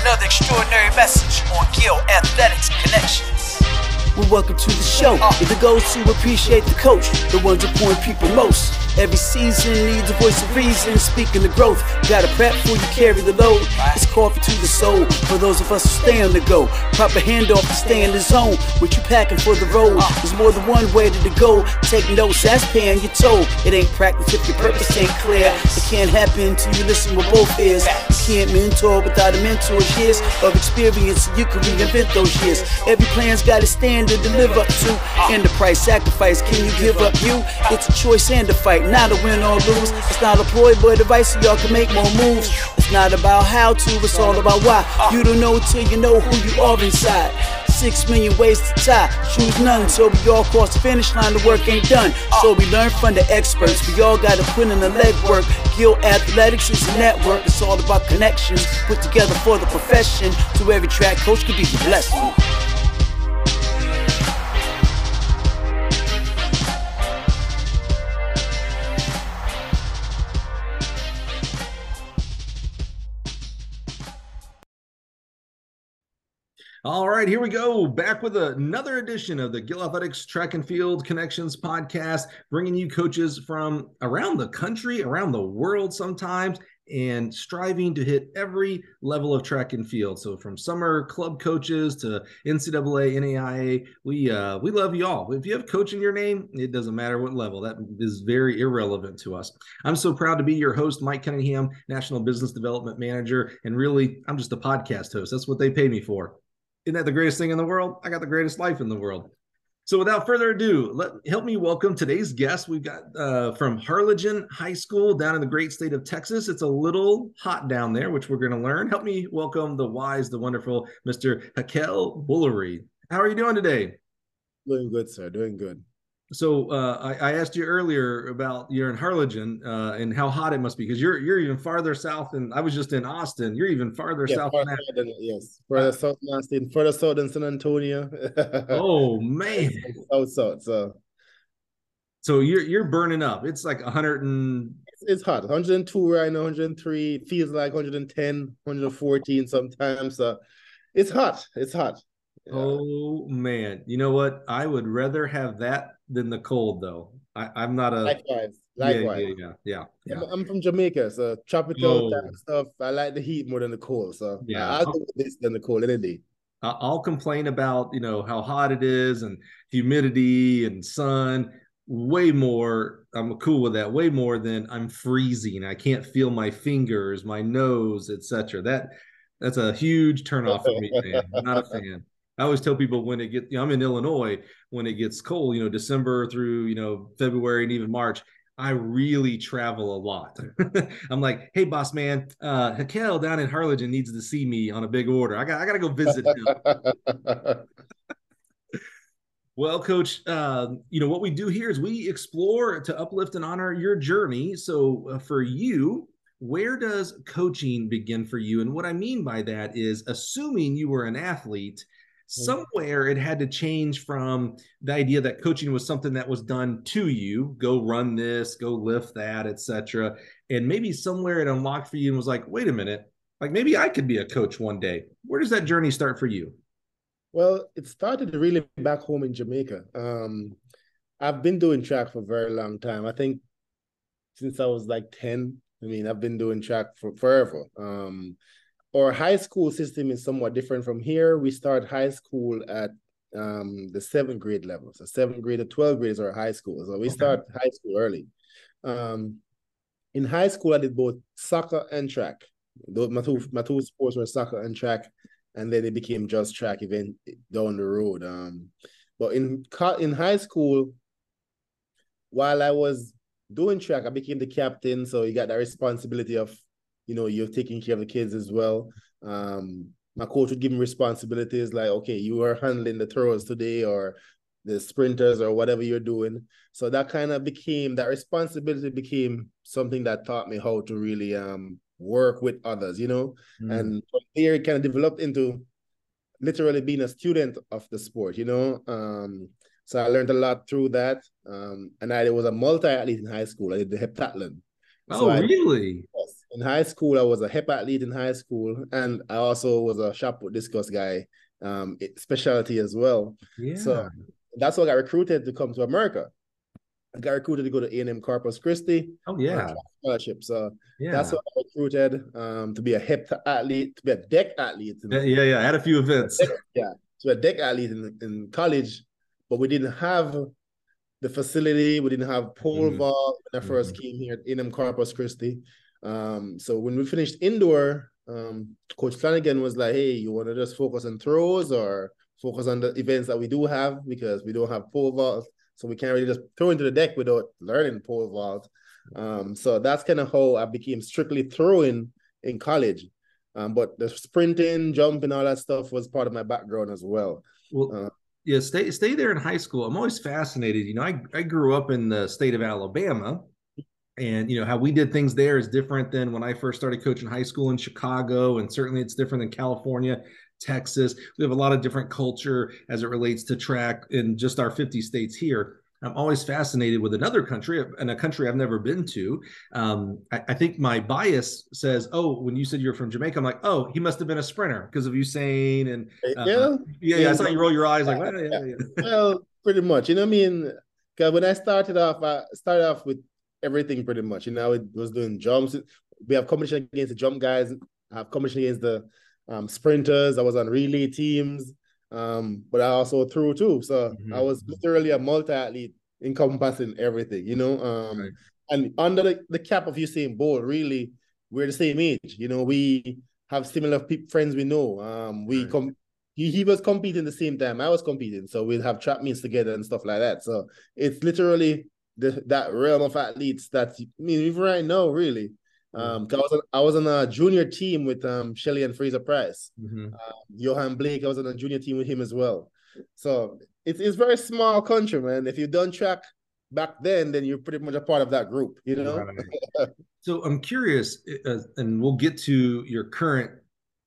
Another extraordinary message on Gill Athletics Connections. Well, welcome to the show. Uh. If it goes to appreciate the coach, the ones who point people most. Every season needs a voice of reason. Speaking the growth, gotta prep before you carry the load. It's coffee to the soul for those of us who stay on the go. Proper handoff to stay in the zone. What you packing for the road? There's more than one way to go. Take notes, that's paying your toll. It ain't practice if your purpose ain't clear. It can't happen till you listen with both ears. You can't mentor without a mentor's years of experience. You can reinvent those years. Every plan's got a standard to live up to. And the price sacrifice, can you give up you? It's a choice and a fight not a win or lose. It's not a ploy, but advice so y'all can make more moves. It's not about how to, it's all about why. You don't know till you know who you are inside. Six million ways to tie, choose none. So we all cross the finish line, the work ain't done. So we learn from the experts. We all gotta put in the legwork. Gill Athletics is a network. It's all about connections put together for the profession. To every track coach could be blessing. All right, here we go. Back with another edition of the Gill Athletics Track and Field Connections podcast, bringing you coaches from around the country, around the world sometimes, and striving to hit every level of track and field. So from summer club coaches to NCAA, NAIA, we uh, we love you all. If you have coach in your name, it doesn't matter what level. That is very irrelevant to us. I'm so proud to be your host, Mike Cunningham, National Business Development Manager, and really, I'm just a podcast host. That's what they pay me for isn't that the greatest thing in the world? I got the greatest life in the world. So without further ado, let help me welcome today's guest. We've got uh, from Harlingen High School down in the great state of Texas. It's a little hot down there, which we're going to learn. Help me welcome the wise, the wonderful Mr. Hickel Woolery. How are you doing today? Doing good, sir. Doing good. So uh, I, I, asked you earlier about you're in Harlingen uh, and how hot it must be because you're you're even farther south than I was just in Austin. You're even farther yeah, south farther than, yes, further south than Austin, further south than San Antonio. oh man, south south. So, so you're you're burning up. It's like 100 and it's, it's hot. 102 right now, 103 feels like 110, 114 sometimes. So it's hot. It's hot. Yeah. Oh man, you know what? I would rather have that than the cold, though. I, I'm not a likewise. Likewise. Yeah, yeah, yeah. yeah, I'm, from Jamaica, so tropical oh. stuff. I like the heat more than the cold. So yeah, I'll go with this than the cold any day. I'll complain about you know how hot it is and humidity and sun way more. I'm cool with that way more than I'm freezing. I can't feel my fingers, my nose, etc. That that's a huge turnoff for me, man. I'm not a fan. I always tell people when it gets, you know, I'm in Illinois, when it gets cold, you know, December through, you know, February and even March, I really travel a lot. I'm like, hey, boss man, uh, Hickel down in Harlingen needs to see me on a big order. I got, I got to go visit him. well, coach, uh, you know, what we do here is we explore to uplift and honor your journey. So uh, for you, where does coaching begin for you? And what I mean by that is assuming you were an athlete. Somewhere it had to change from the idea that coaching was something that was done to you go run this go lift that etc and maybe somewhere it unlocked for you and was like wait a minute like maybe i could be a coach one day. Where does that journey start for you? Well it started really back home in jamaica. Um i've been doing track for a very long time. I think since i was like 10 i mean i've been doing track for forever. Um our high school system is somewhat different from here. We start high school at um, the seventh grade level. So seventh grade to 12th grade is our high school. So we okay. start high school early. Um, in high school, I did both soccer and track. My two, my two sports were soccer and track, and then it became just track event down the road. Um, but in in high school, while I was doing track, I became the captain. So you got that responsibility of you know, you're taking care of the kids as well. Um, my coach would give me responsibilities like, okay, you are handling the throws today or the sprinters or whatever you're doing. So that kind of became that responsibility became something that taught me how to really um work with others, you know. Mm. And from there it kind of developed into literally being a student of the sport, you know. Um, so I learned a lot through that. Um, and I was a multi-athlete in high school. I did the heptathlon. Oh, so really? In high school, I was a heptathlete in high school, and I also was a shot put discus guy, um, specialty as well. Yeah. So that's why I got recruited to come to America. I got recruited to go to A&M Corpus Christi. Oh yeah, scholarship. So yeah. that's what I recruited um, to be a hip athlete, to be a deck athlete. Yeah, yeah, yeah. I had a few events. yeah, to a decathlete in, in college, but we didn't have the facility. We didn't have pole mm. vault when I 1st mm-hmm. came here at A&M Corpus Christi. Um, so when we finished indoor, um, Coach Flanagan was like, "Hey, you want to just focus on throws or focus on the events that we do have because we don't have pole vault, so we can't really just throw into the deck without learning pole vault." Um, so that's kind of how I became strictly throwing in college. Um, but the sprinting, jumping, all that stuff was part of my background as well. Well, uh, yeah, stay stay there in high school. I'm always fascinated. You know, I I grew up in the state of Alabama, and you know how we did things there is different than when I first started coaching high school in Chicago, and certainly it's different than California, Texas. We have a lot of different culture as it relates to track in just our 50 states here. I'm always fascinated with another country and a country I've never been to. Um, I, I, think my bias says, "Oh, when you said you're from Jamaica, I'm like, oh, he must have been a sprinter because of Usain." And uh, yeah, yeah, yeah, I saw you roll your eyes like, well, yeah, yeah. well, pretty much. You know what I mean? Because when I started off, I started off with everything pretty much. You know, it was doing jumps. We have competition against the jump guys. I have competition against the um, sprinters. I was on relay teams. Um, but I also threw too. So mm-hmm. I was literally a multi-athlete encompassing everything, you know. Um, right. and under the, the cap of Usain Bolt, really, we're the same age. You know, we have similar pe- friends we know. Um, we right. come he, he was competing the same time I was competing. So we'd have trap meets together and stuff like that. So it's literally the, that realm of athletes that I mean even right now, really. Um, I was on, I was on a junior team with um Shelly-Ann Fraser-Pryce. Mm-hmm. Um, Yohan Blake, I was on a junior team with him as well. So it's it's very small country, man. If you don't track back then, then you're pretty much a part of that group, you know. Right. so I'm curious, uh, and we'll get to your current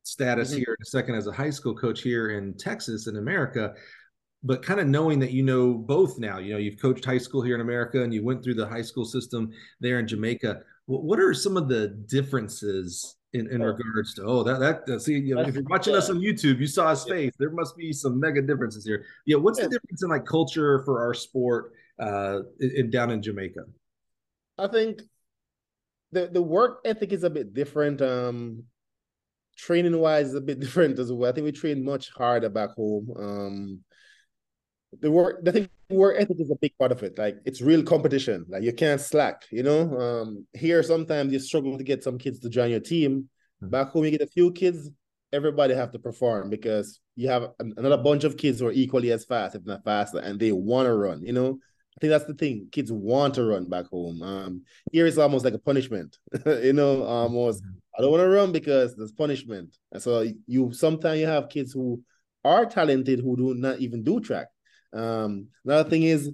status mm-hmm. here in a second as a high school coach here in Texas in America but kind of knowing that you know both now you know you've coached high school here in america and you went through the high school system there in jamaica what are some of the differences in, in regards to oh that that see you know, if you're watching us on YouTube, you saw his face. There must be some mega differences here. Yeah, what's the difference in like culture for our sport uh in, down in Jamaica? I think the the work ethic is a bit different. Um training wise is a bit different as well. I think we train much harder back home. Um the work the thing work ethic is a big part of it. Like it's real competition. Like you can't slack, you know. Um here sometimes you struggle to get some kids to join your team. Mm-hmm. Back home you get a few kids, everybody have to perform because you have another bunch of kids who are equally as fast, if not faster, and they want to run, you know. I think that's the thing. Kids want to run back home. Um, here it's almost like a punishment, you know. Almost, mm-hmm. I don't want to run because there's punishment. And so you sometimes you have kids who are talented who do not even do track um, another thing is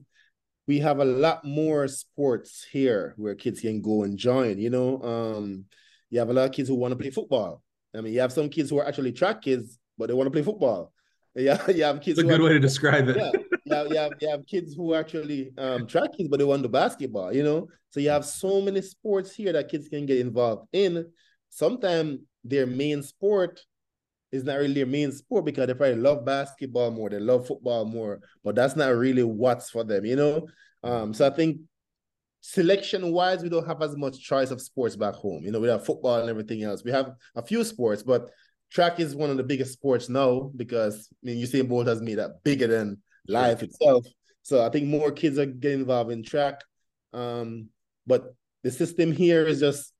we have a lot more sports here where kids can go and join. You know, um, you have a lot of kids who want to play football. I mean, you have some kids who are actually track kids, but they want to play football. Yeah, you have kids. It's a good way to describe it. Yeah, you have, you have, you have kids who actually um, track kids, but they want to basketball. You know, so you have so many sports here that kids can get involved in. Sometimes their main sport is not really their main sport because they probably love basketball more, they love football more, but that's not really what's for them, you know. Um, so I think selection wise, we don't have as much choice of sports back home. You know, we have football and everything else. We have a few sports, but track is one of the biggest sports now because I mean Usain Bolt has made that bigger than life itself. So I think more kids are getting involved in track. Um, but the system here is just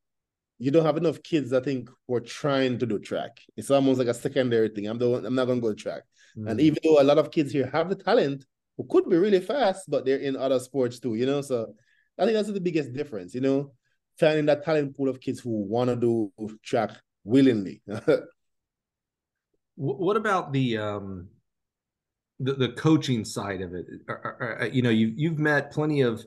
you don't have enough kids, I think, who are trying to do track. It's almost like a secondary thing. I'm the one, I'm not gonna go to track. Mm. And even though a lot of kids here have the talent, who could be really fast, but they're in other sports too, you know. So I think that's the biggest difference, you know, finding that talent pool of kids who want to do track willingly. what about the um the, the coaching side of it? you know, you've you've met plenty of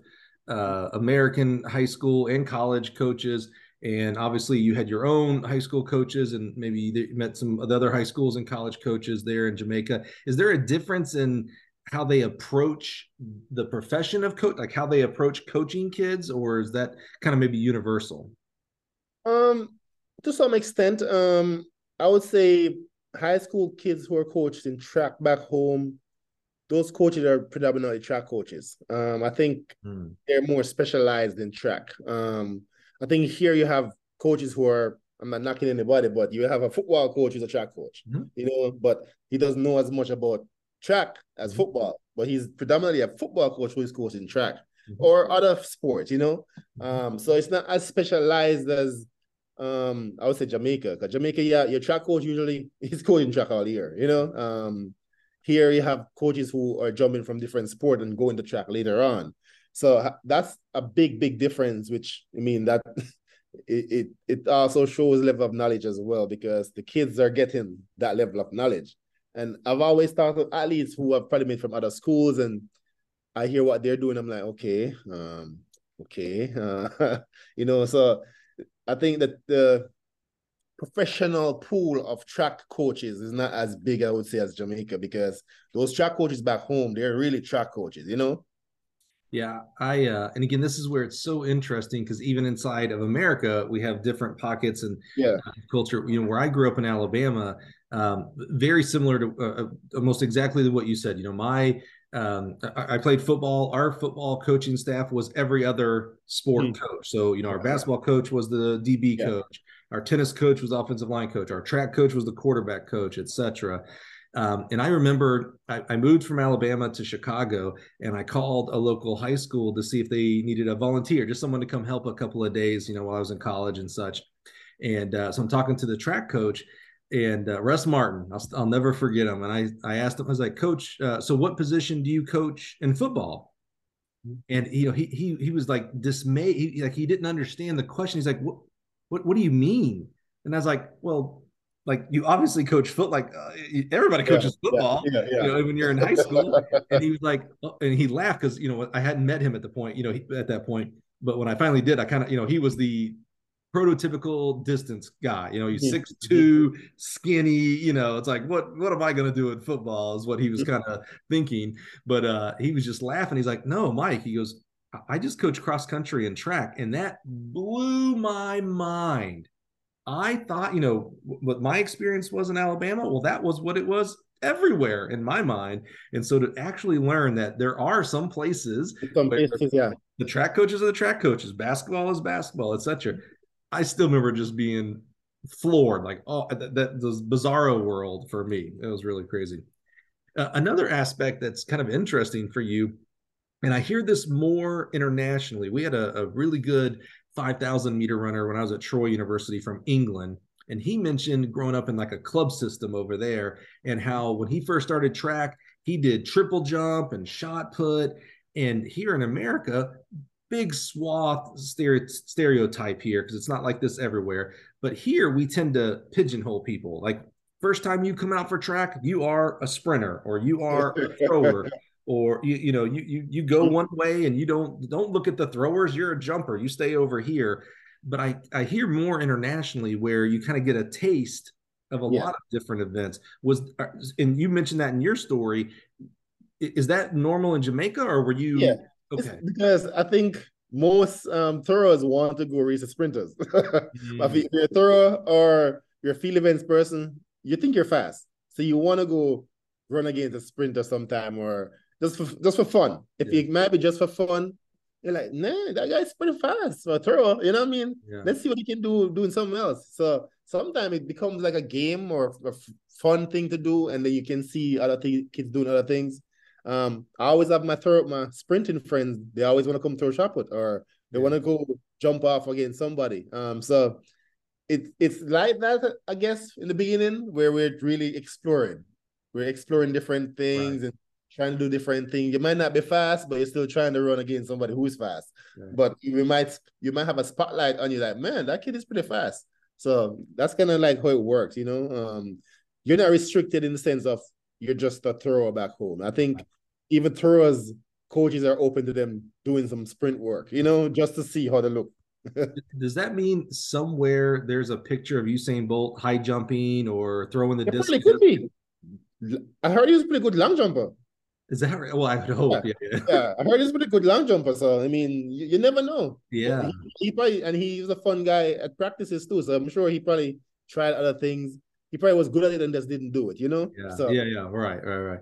uh, American high school and college coaches and obviously you had your own high school coaches and maybe you met some of the other high schools and college coaches there in jamaica is there a difference in how they approach the profession of coach like how they approach coaching kids or is that kind of maybe universal um to some extent, um, I would say high school kids who are coached in track back home, those coaches are predominantly track coaches. Um, I think mm. they're more specialized in track. Um, I think here you have coaches who are I'm not knocking anybody, but you have a football coach who's a track coach, mm-hmm. you know, but he doesn't know as much about track as mm-hmm. football, but he's predominantly a football coach who is coaching track mm-hmm. or other sports, you know. Mm-hmm. Um, so it's not as specialized as um I would say Jamaica. Because Jamaica, yeah, your track coach usually is coaching track all year, you know. Um here you have coaches who are jumping from different sport and going to track later on. So that's a big, big difference, which I mean that it, it it also shows level of knowledge as well because the kids are getting that level of knowledge. And I've always thought of athletes who have probably been from other schools and I hear what they're doing. I'm like, okay, um, okay, uh, you know. So I think that the professional pool of track coaches is not as big, I would say, as Jamaica because those track coaches back home, they're really track coaches, you know. Yeah, I uh, and again, this is where it's so interesting because even inside of America, we have different pockets and yeah. uh, culture. You know, where I grew up in Alabama, um, very similar to uh, uh almost exactly what you said. You know, my um, I, I, played football. Our football coaching staff was every other sport mm-hmm. coach. So you know, our basketball coach was the DB yeah. coach. Our tennis coach was offensive line coach. Our track coach was the quarterback coach, etc. Um, and I remember I, I, moved from Alabama to Chicago and I called a local high school to see if they needed a volunteer, just someone to come help a couple of days, you know, while I was in college and such. And uh, so I'm talking to the track coach and uh, Russ Martin. I'll, I'll, never forget him. And I, I asked him, I was like, Coach, uh, so what position do you coach in football? And you know, he he he was like dismayed. He, like he didn't understand the question. He's like, what what what do you mean? And I was like, well, like you obviously coach foot like uh, everybody coaches yeah, football yeah, yeah, you know when you're in high school. And he was like oh, and he laughed because you know i hadn't met him at the point you know he, at that point. But when i finally did i kind of you know he was the prototypical distance guy you know he's six two skinny you know it's like what what am i going to do in football is what he was kind of thinking. But uh he was just laughing. He's like no mike he goes i just coach cross country and track and that blew my mind I thought, you know, what my experience was in Alabama, well, that was what it was everywhere in my mind. And so to actually learn that there are some places, some places yeah. the track coaches are the track coaches, basketball is basketball, etc. I still remember just being floored, like, oh, that, that this bizarro world for me. It was really crazy. Uh, another aspect that's kind of interesting for you, and I hear this more internationally. We had a, a really good 5,000 meter runner when I was at Troy University from England. And he mentioned growing up in like a club system over there and how when he first started track, he did triple jump and shot put. And here in America, big swath stereotype here because it's not like this everywhere. But here we tend to pigeonhole people. Like first time you come out for track, you are a sprinter or you are a thrower or you, you know you, you you go one way and you don't don't look at the throwers you're a jumper you stay over here. But i i hear more internationally where you kind of get a taste of a yeah. lot of different events. Was uh, and you mentioned that in your story. Is that normal in jamaica or were you yeah. Okay. it's because i think most um throwers want to go race the sprinters. Mm. if you're a thrower or you're a field events person you think you're fast. So you want to go run against a sprinter sometime or just for just for fun. If yeah. it might be just for fun, you're like, nah, that guy's pretty fast for throw. You know what I mean? Yeah. Let's see what he can do doing something else. So sometimes it becomes like a game or a fun thing to do, and then you can see other th- kids doing other things. Um, I always have my throw my sprinting friends. They always want to come throw shot put, or they yeah. want to go jump off against somebody. Um, so it it's like that, I guess, in the beginning where we're really exploring. We're exploring different things right. and trying to do different things. You might not be fast, but you're still trying to run against somebody who's fast. Right. But you might you might have a spotlight on you, like man, that kid is pretty fast. So that's kind of like how it works, you know. Um, you're not restricted in the sense of you're just a thrower back home. I think even throwers coaches are open to them doing some sprint work, you know, just to see how they look. Does that mean somewhere there's a picture of Usain Bolt high jumping or throwing the it disc? Could be. I heard he was a pretty good long jumper. Is that right? Well, I would hope. Yeah, yeah. yeah. I heard he's been a good long jumper. So I mean, you, you never know. Yeah, he, he, probably and he's a fun guy at practices too. So I'm sure he probably tried other things. He probably was good at it and just didn't do it. You know. Yeah. So, yeah. Yeah. Right. Right. Right.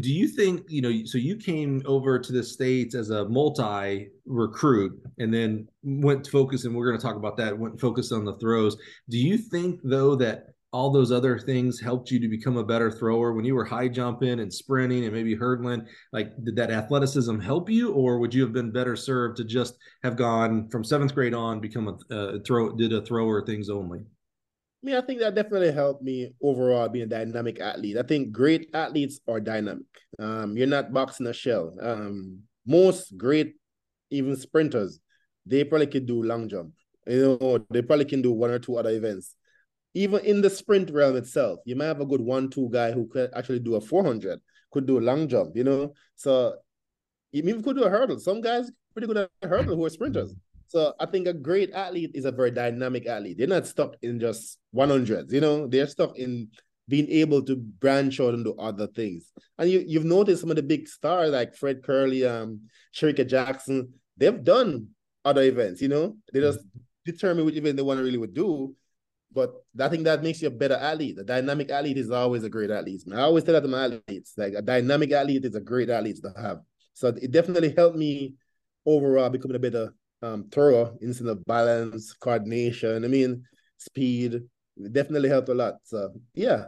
Do you think you know? So you came over to the states as a multi recruit, and then went to focus, and we're going to talk about that. Went focused on the throws. Do you think though that all those other things helped you to become a better thrower when you were high jumping and sprinting and maybe hurdling like did that athleticism help you or would you have been better served to just have gone from seventh grade on become a uh, throw did a thrower things only I mean, I think that definitely helped me overall being a dynamic athlete. I think great athletes are dynamic. Um, you're not boxing a shell. Um, most great, even sprinters, they probably could do long jump. You know, they probably can do one or two other events even in the sprint realm itself, you might have a good one-two guy who could actually do a 400, could do a long jump, you know? So you even could do a hurdle. Some guys pretty good at hurdle who are sprinters. So I think a great athlete is a very dynamic athlete. They're not stuck in just 100s, you know? They're stuck in being able to branch out and do other things. And you, you've noticed some of the big stars like Fred Kerley, um, Shericka Jackson, they've done other events, you know? They just determine which event they want to really would do but I think that makes you a better athlete. A dynamic athlete is always a great athlete. I always tell that to my athletes, like a dynamic athlete is a great athlete to have. So it definitely helped me overall becoming a better um, thrower instead of balance, coordination. I mean, speed. It definitely helped a lot. So yeah.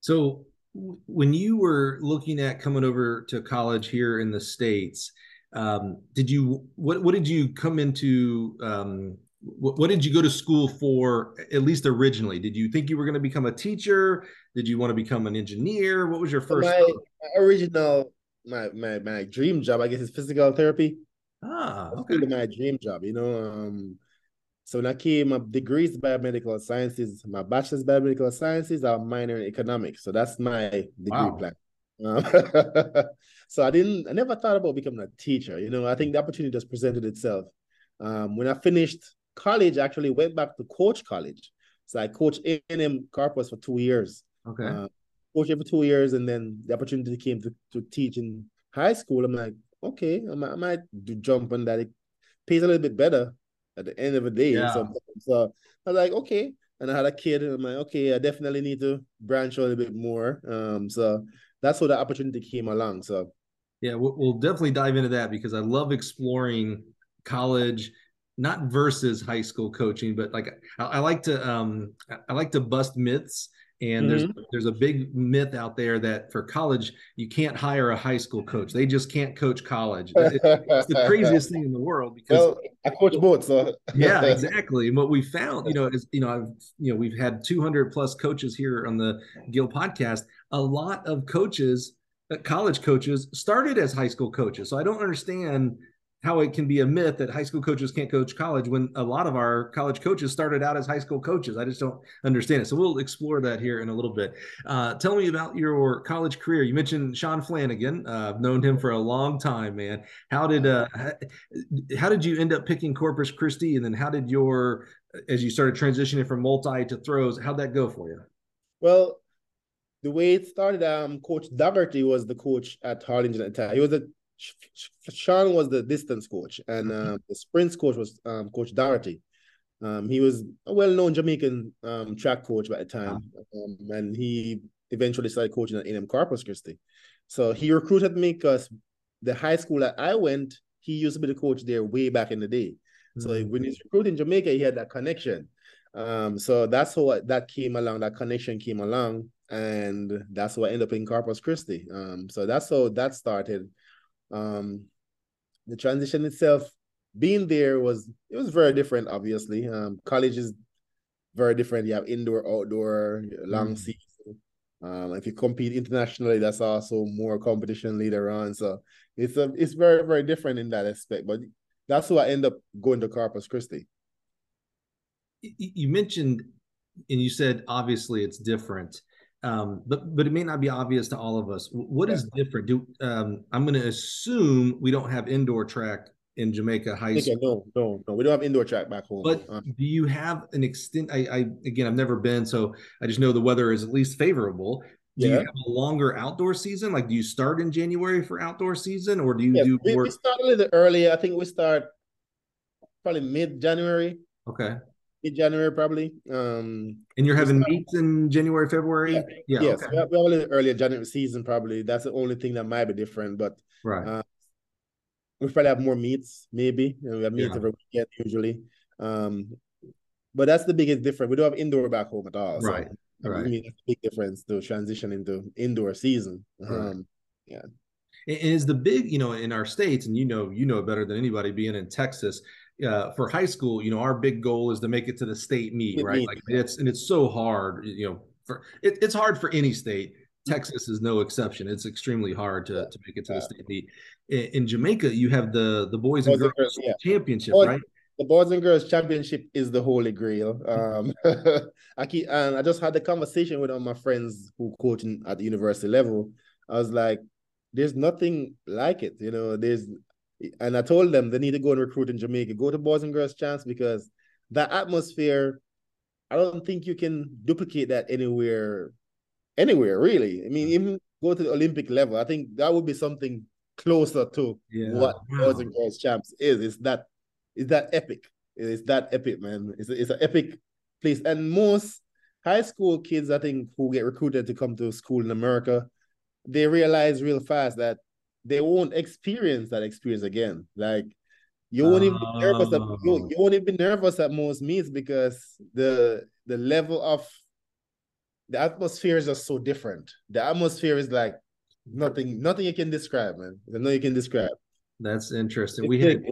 So when you were looking at coming over to college here in the states, um, did you what what did you come into um, what, what did you go to school for at least originally? Did you think you were going to become a teacher? Did you want to become an engineer? What was your first my, my original my, my my dream job i guess is physical therapy. Ah okay. really my dream job you know um so when i came my degrees is biomedical sciences my bachelor's biomedical sciences i minor in economics so that's my degree wow. plan. Um, so i didn't i never thought about becoming a teacher you know i think the opportunity just presented itself. Um, when i finished college, actually went back to coach college. So I coached A&M Corpus for two years. Okay. Uh, coached for two years, and then the opportunity came to, to teach in high school. I'm like, okay, I might, I might do jump on that. It pays a little bit better at the end of the day. Yeah. So, so I was like, okay. And I had a kid, and I'm like, okay, I definitely need to branch out a little bit more. Um, so that's how the opportunity came along. So yeah, we'll, we'll definitely dive into that because I love exploring college not versus high school coaching, but like I, I like to um I like to bust myths. And mm-hmm. there's there's a big myth out there that for college you can't hire a high school coach. They just can't coach college. it's the craziest thing in the world because well, I coach both. So yeah, exactly. And what we found, you know, is you know I've you know we've had 200 plus coaches here on the Gill podcast. A lot of coaches, uh, college coaches, started as high school coaches. So I don't understand how it can be a myth that high school coaches can't coach college when a lot of our college coaches started out as high school coaches. I just don't understand it. So we'll explore that here in a little bit. Uh, tell me about your college career. You mentioned Sean Flanagan. Uh, I've known him for a long time, man. How did uh, how did you end up picking Corpus Christi, and then how did your as you started transitioning from multi to throws, how'd that go for you? Well, the way it started, um, Coach Dougherty was the coach at Harlingen at the time. He was a Sean was the distance coach, and uh, the sprints coach was um, Coach Doherty. Um, he was a well-known Jamaican um, track coach by the time, um, and he eventually started coaching at A&M Corpus Christi. So he recruited me because the high school that I went, he used to be the coach there way back in the day. So mm-hmm. when he's recruiting Jamaica, he had that connection. Um, so that's how that came along. That connection came along, and that's how I ended up in Corpus Christi. Um, so that's how that started. Um, the transition itself, being there was it was very different. Obviously, um, college is very different. You have indoor, outdoor, long mm. season. Um, if you compete internationally, that's also more competition later on. So it's a it's very very different in that aspect. But that's why I end up going to Corpus Christi. You mentioned, and you said obviously it's different um, but but it may not be obvious to all of us. What yeah. is different? Do um, I'm going to assume we don't have indoor track in Jamaica High School. No, no, no. We don't have indoor track back home. But uh, do you have an extent? I, I again, I've never been, so I just know the weather is at least favorable. do Yeah. you have a longer outdoor season? Like, do you start in January for outdoor season, or do you Yes, do we, more? we start a little earlier. I think we start probably mid January, Okay, mid January probably. Um, and you're having meets in January, February. Yeah. yes, okay. we, have, we have a little earlier January season probably. That's the only thing that might be different, but Right. uh, we probably have more meets, maybe. You know, we have meets Yeah. every weekend usually. Um, but that's the biggest difference. We don't have indoor back home at all. so, Right, I right. mean, that's a big difference to transition into indoor season. Right. Um, And is the big, you know, in our states, and you know, you know better than anybody being in Texas. Uh, for high school, you know, our big goal is to make it to the state meet, right? meet, Like it's and it's so hard, you know, for it, it's hard for any state. Texas is no exception. It's extremely hard to, to make it to the state meet. In, in Jamaica, you have the the boys and Boys and girls girls, yeah. championship, Boys- right? the boys and girls championship is the holy grail. Um, I keep and I just had a conversation with one of my friends who coaching at the university level. I was like, "There's nothing like it, you know." There's, and I told them they need to go and recruit in Jamaica. Go to boys and girls champs because that atmosphere. I don't think you can duplicate that anywhere, anywhere really. I mean, even go to the Olympic level. I think that would be something closer to Yeah. what Wow. boys and girls champs is. It's that it's that epic. It's that epic, man. It's a, it's an epic place. And most high school kids, I think, who get recruited to come to school in America, they realize real fast that they won't experience that experience again. Like you won't even be nervous. At, Oh. you, you won't even be nervous at most meets because the the level of the atmosphere is just so different. The atmosphere is like nothing, nothing you can describe, man. There's nothing you can describe. That's interesting. It's We had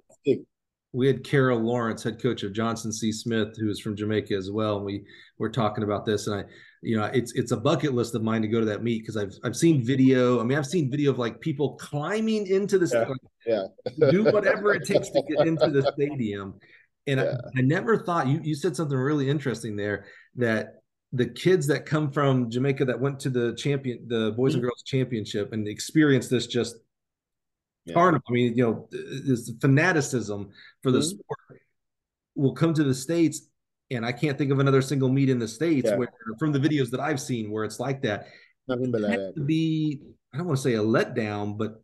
we had Carol Lawrence, head coach of Johnson C. Smith, who is from Jamaica as well. And we were talking about this, and I, you know, it's it's a bucket list of mine to go to that meet because I've I've seen video. I mean, I've seen video of like people climbing into the Yeah, yeah. do whatever it takes to get into the stadium. And Yeah. I, I never thought you you said something really interesting there that the kids that come from Jamaica that went to the champion the boys and girls championship and experienced this just Yeah. carnival. I mean, you know, this fanaticism for the Mhm. sport will come to the states, and I can't think of another single meet in the states Yeah. where, from the videos that I've seen, where it's like that. It that. to be, I don't want to say a letdown, but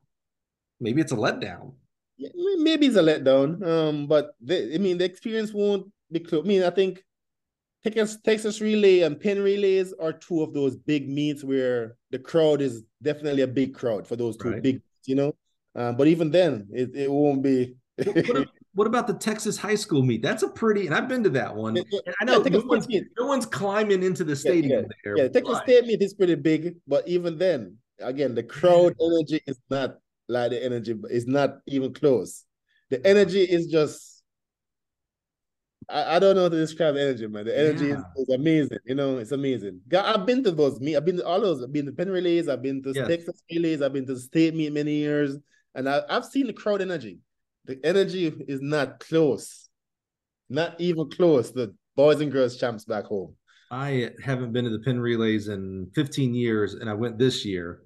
maybe it's a letdown. Yeah, maybe it's a letdown. Um, but the, I mean, the experience won't be close. I mean, I think Texas, Texas Relay and Penn Relays are two of those big meets where the crowd is definitely a big crowd for those two Right. big, you know. Um, but even then, it, it won't be. What, what about the Texas high school meet? That's a pretty, and I've been to that one. Yeah, yeah, And I know yeah, no, one's, no one's climbing into the stadium there. Yeah, Texas State meet is pretty big, but even then, again, the crowd energy is not like the energy, but it's not even close. The energy is just I, I don't know how to describe the energy, man. The energy is, Yeah. is amazing, you know, it's amazing. I've been to those meet, I've been to all those, I've been to Penn Relays, I've been to Yes. Texas Relays, I've been to state meet many years, and I, I've seen the crowd energy. The energy is not close, not even close. The boys and girls champs back home. I haven't been to the Penn Relays in 15 years, and I went this year,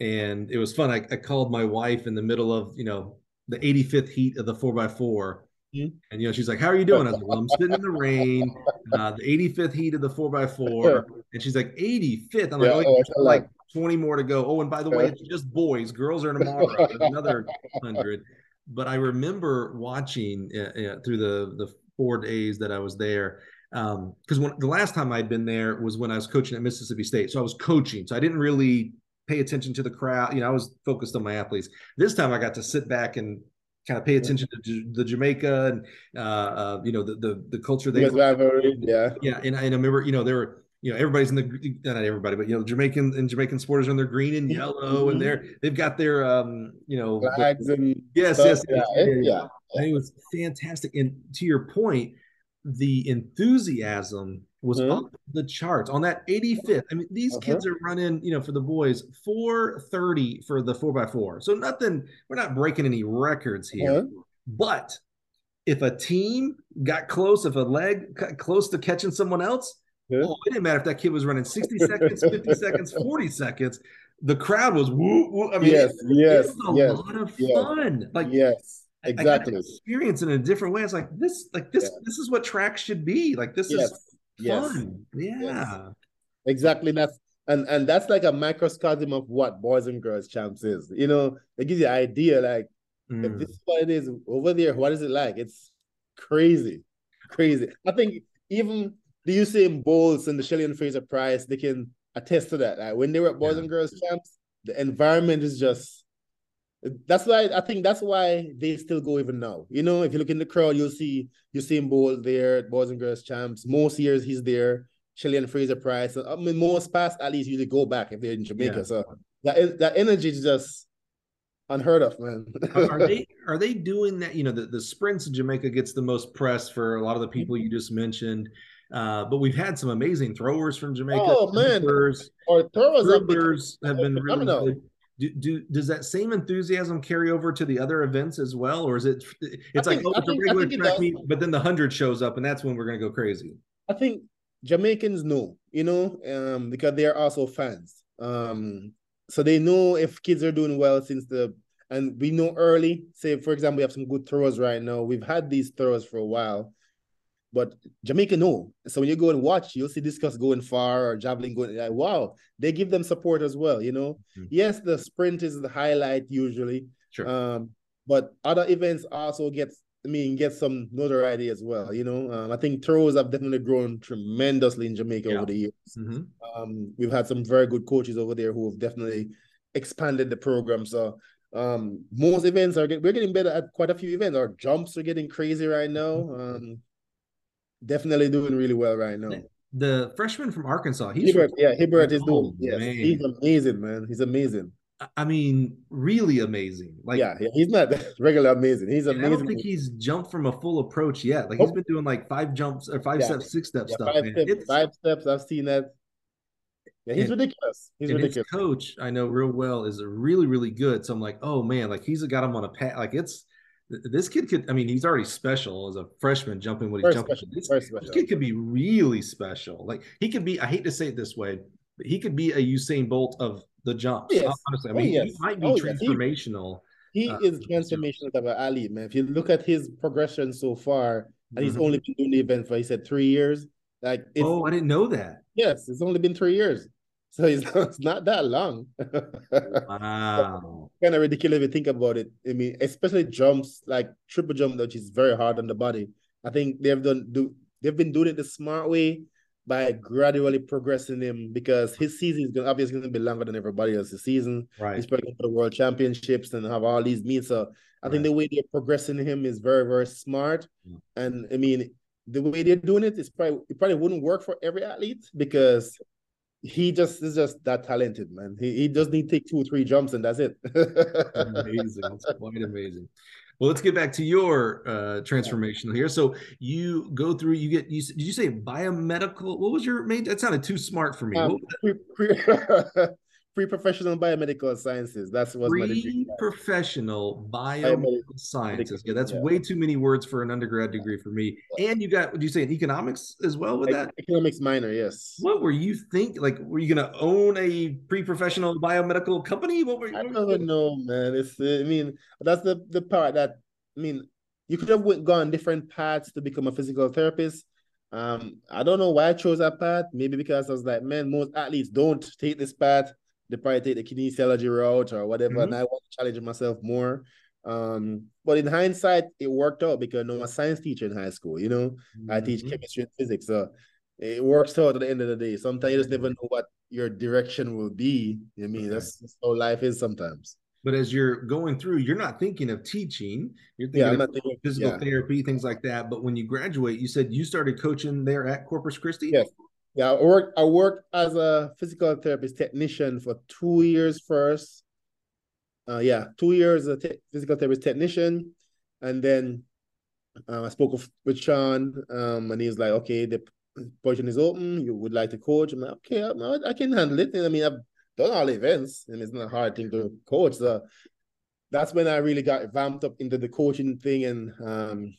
and it was fun. I, I called my wife in the middle of you know the 85th heat of the four x four, Mhm. and you know she's like, "How are you doing?" I was like, "Well, I'm sitting in the rain, uh, the 85th heat of the four x four, and she's like, "85th." I'm like, Yeah, "Oh, oh, got a like 20 more to go." Oh, and by the way, it's just boys. Girls are tomorrow. Another hundred. But I remember watching uh, uh, through the the four days that I was there because when the last time I'd been there was when I was coaching at Mississippi State. So I was coaching, so I didn't really pay attention to the crowd. You know, I was focused on my athletes. This time I got to sit back and kind of pay attention to the Jamaica and uh, uh, you know the the, the culture they Yes, yeah. yeah, and, I- and I remember, you know, there were, you know, everybody's in the not everybody, but you know, Jamaican and Jamaican supporters are in their green and yellow, and they're they've got their um, you know, the- and yes, stuff, yes, yeah, yes, it- yeah. And it was fantastic. And to your point, the enthusiasm was Mhm. off the charts on that 85th. I mean, these Uh-huh. kids are running, you know, for the boys 430 for the 4x4. So nothing, we're not breaking any records here. Uh-huh. But if a team got close, if a leg got close to catching someone else, Yeah. oh, it didn't matter if that kid was running 60 seconds, 50 seconds, 40 seconds. The crowd was woo, woo. I mean, yes, it, yes, it was a yes, lot of yes. fun. Like yes, I- I exactly. experience it in a different way. It's like this, like this, Yeah. this is what track should be. Like this Yes, is yes, fun. Yeah. exactly. That's and and that's like a microcosm of what boys and girls champs is. You know, it gives you an idea like mm. if this is what it is over there, what is it like? It's crazy, crazy. I think even the Usain Bolts and the Shelly-Ann Fraser-Pryce, they can attest to that. Like when they were at boys yeah. and girls champs, the environment is just that's why I think that's why they still go even now. You know, if you look in the crowd, you'll see Usain Bolt there, boys and girls champs. Most years he's there. Shelly-Ann Fraser-Pryce. I mean, most past at least usually go back if they're in Jamaica. Yeah. So that that energy is just unheard of, man. are they are they doing that? You know, the, the sprints in Jamaica gets the most press for a lot of the people you just mentioned. Uh, but we've had some amazing throwers from Jamaica. Oh man, throwers, or throwers have been, have been really good. Do, do does that same enthusiasm carry over to the other events as well? Or is it it's I like think, oh, it's a regular track meet but then the hundred shows up and that's when we're going to go crazy. I think jamaicans know you know um, because they are also fans. Um, so they know if kids are doing well since the and we know early. Say for example we have some good throws right now. We've had these throws for a while but Jamaica, no. So when you go and watch, you'll see discus going far or javelin going. Like, wow, they give them support as well. You know, mm-hmm. yes, the sprint is the highlight usually. Sure. Um, but other events also get, I mean, get some notoriety as well. You know, um, I think throws have definitely grown tremendously in Jamaica yeah. over the years. Mm-hmm. Um, we've had some very good coaches over there who have definitely expanded the program. So um, most events are we're getting better at quite a few events. Our jumps are getting crazy right now. Mm-hmm. Um, definitely doing really well right now. The freshman from Arkansas, he's Hibbert, yeah, Hibbert is doing. Oh, yes, man. he's amazing, man. He's amazing. I mean, really amazing. Like, yeah, yeah he's not regular amazing. He's amazing. I don't think he's jumped from a full approach yet. Like, he's oh. been doing like five jumps or five yeah. steps, six step yeah, stuff. Five steps, five steps. I've seen that. Yeah, he's and, ridiculous. He's ridiculous. coach, I know real well, is really, really good. So I'm like, oh man, like he's got him on a pat. Like it's this kid could i mean he's already special as a freshman jumping what he's jumping this, this, kid could be really special. Like he could be i hate to say it this way but he could be a usain bolt of the jumps yes. honestly. I mean oh, yes. he might be oh, transformational he, he uh, is transformational of athlete man. If you look at his progression so far and he's mm-hmm. only been doing the event for he said three years like oh i didn't know that. Yes it's only been three years so it's not, it's not that long. wow. kind of ridiculous if you think about it. I mean, especially jumps like triple jump, which is very hard on the body. I think they've done do they've been doing it the smart way by gradually progressing him because his season is going obviously going to be longer than everybody else's season. Right. He's probably going to the world championships and have all these meets. So I right. think the way they're progressing him is very, very smart. Mm. And I mean, the way they're doing it is probably it probably wouldn't work for every athlete because he just is just that talented, man. He he just need to take two or three jumps and that's it. amazing. It's quite amazing. Well, let's get back to your uh, transformation here. So you go through, you get, you did you say biomedical? What was your main? That sounded too smart for me. Um, pre, pre, pre-professional biomedical sciences. That's what pre-professional biomedical, sciences. Yeah, that's yeah. way too many words for an undergrad degree for me. And you got, would you say, an economics as well with that? Economics minor, yes. What were you think? Like, were you going to own a pre-professional biomedical company? What were you? I don't know, man. It's, I mean, that's the the part that I mean, you could have went, gone different paths to become a physical therapist. Um, I don't know why I chose that path. Maybe because I was like, man, most athletes don't take this path they probably take the kinesiology route or whatever, mm-hmm. and I want to challenge myself more. Um, but in hindsight, it worked out because I'm a science teacher in high school. You know, mm-hmm. I teach mm-hmm. chemistry and physics, so it works out at the end of the day. Sometimes you just never know what your direction will be. I mean, okay. that's, that's how life is sometimes. But as you're going through, you're not thinking of teaching. You're thinking yeah, of thinking, physical yeah. therapy, things like that. But when you graduate, you said you started coaching there at Corpus Christi. Yes, yeah, I worked. I worked as a physical therapist technician for two years first. Uh, yeah, two years as a te- physical therapist technician, and then um, I spoke with, Sean, um, and he was like, "Okay, the position is open. You would like to coach?" I'm like, "Okay, I, I can handle it." I mean, I've done all events, and it's not a hard thing to coach. So that's when I really got vamped up into the coaching thing, and um,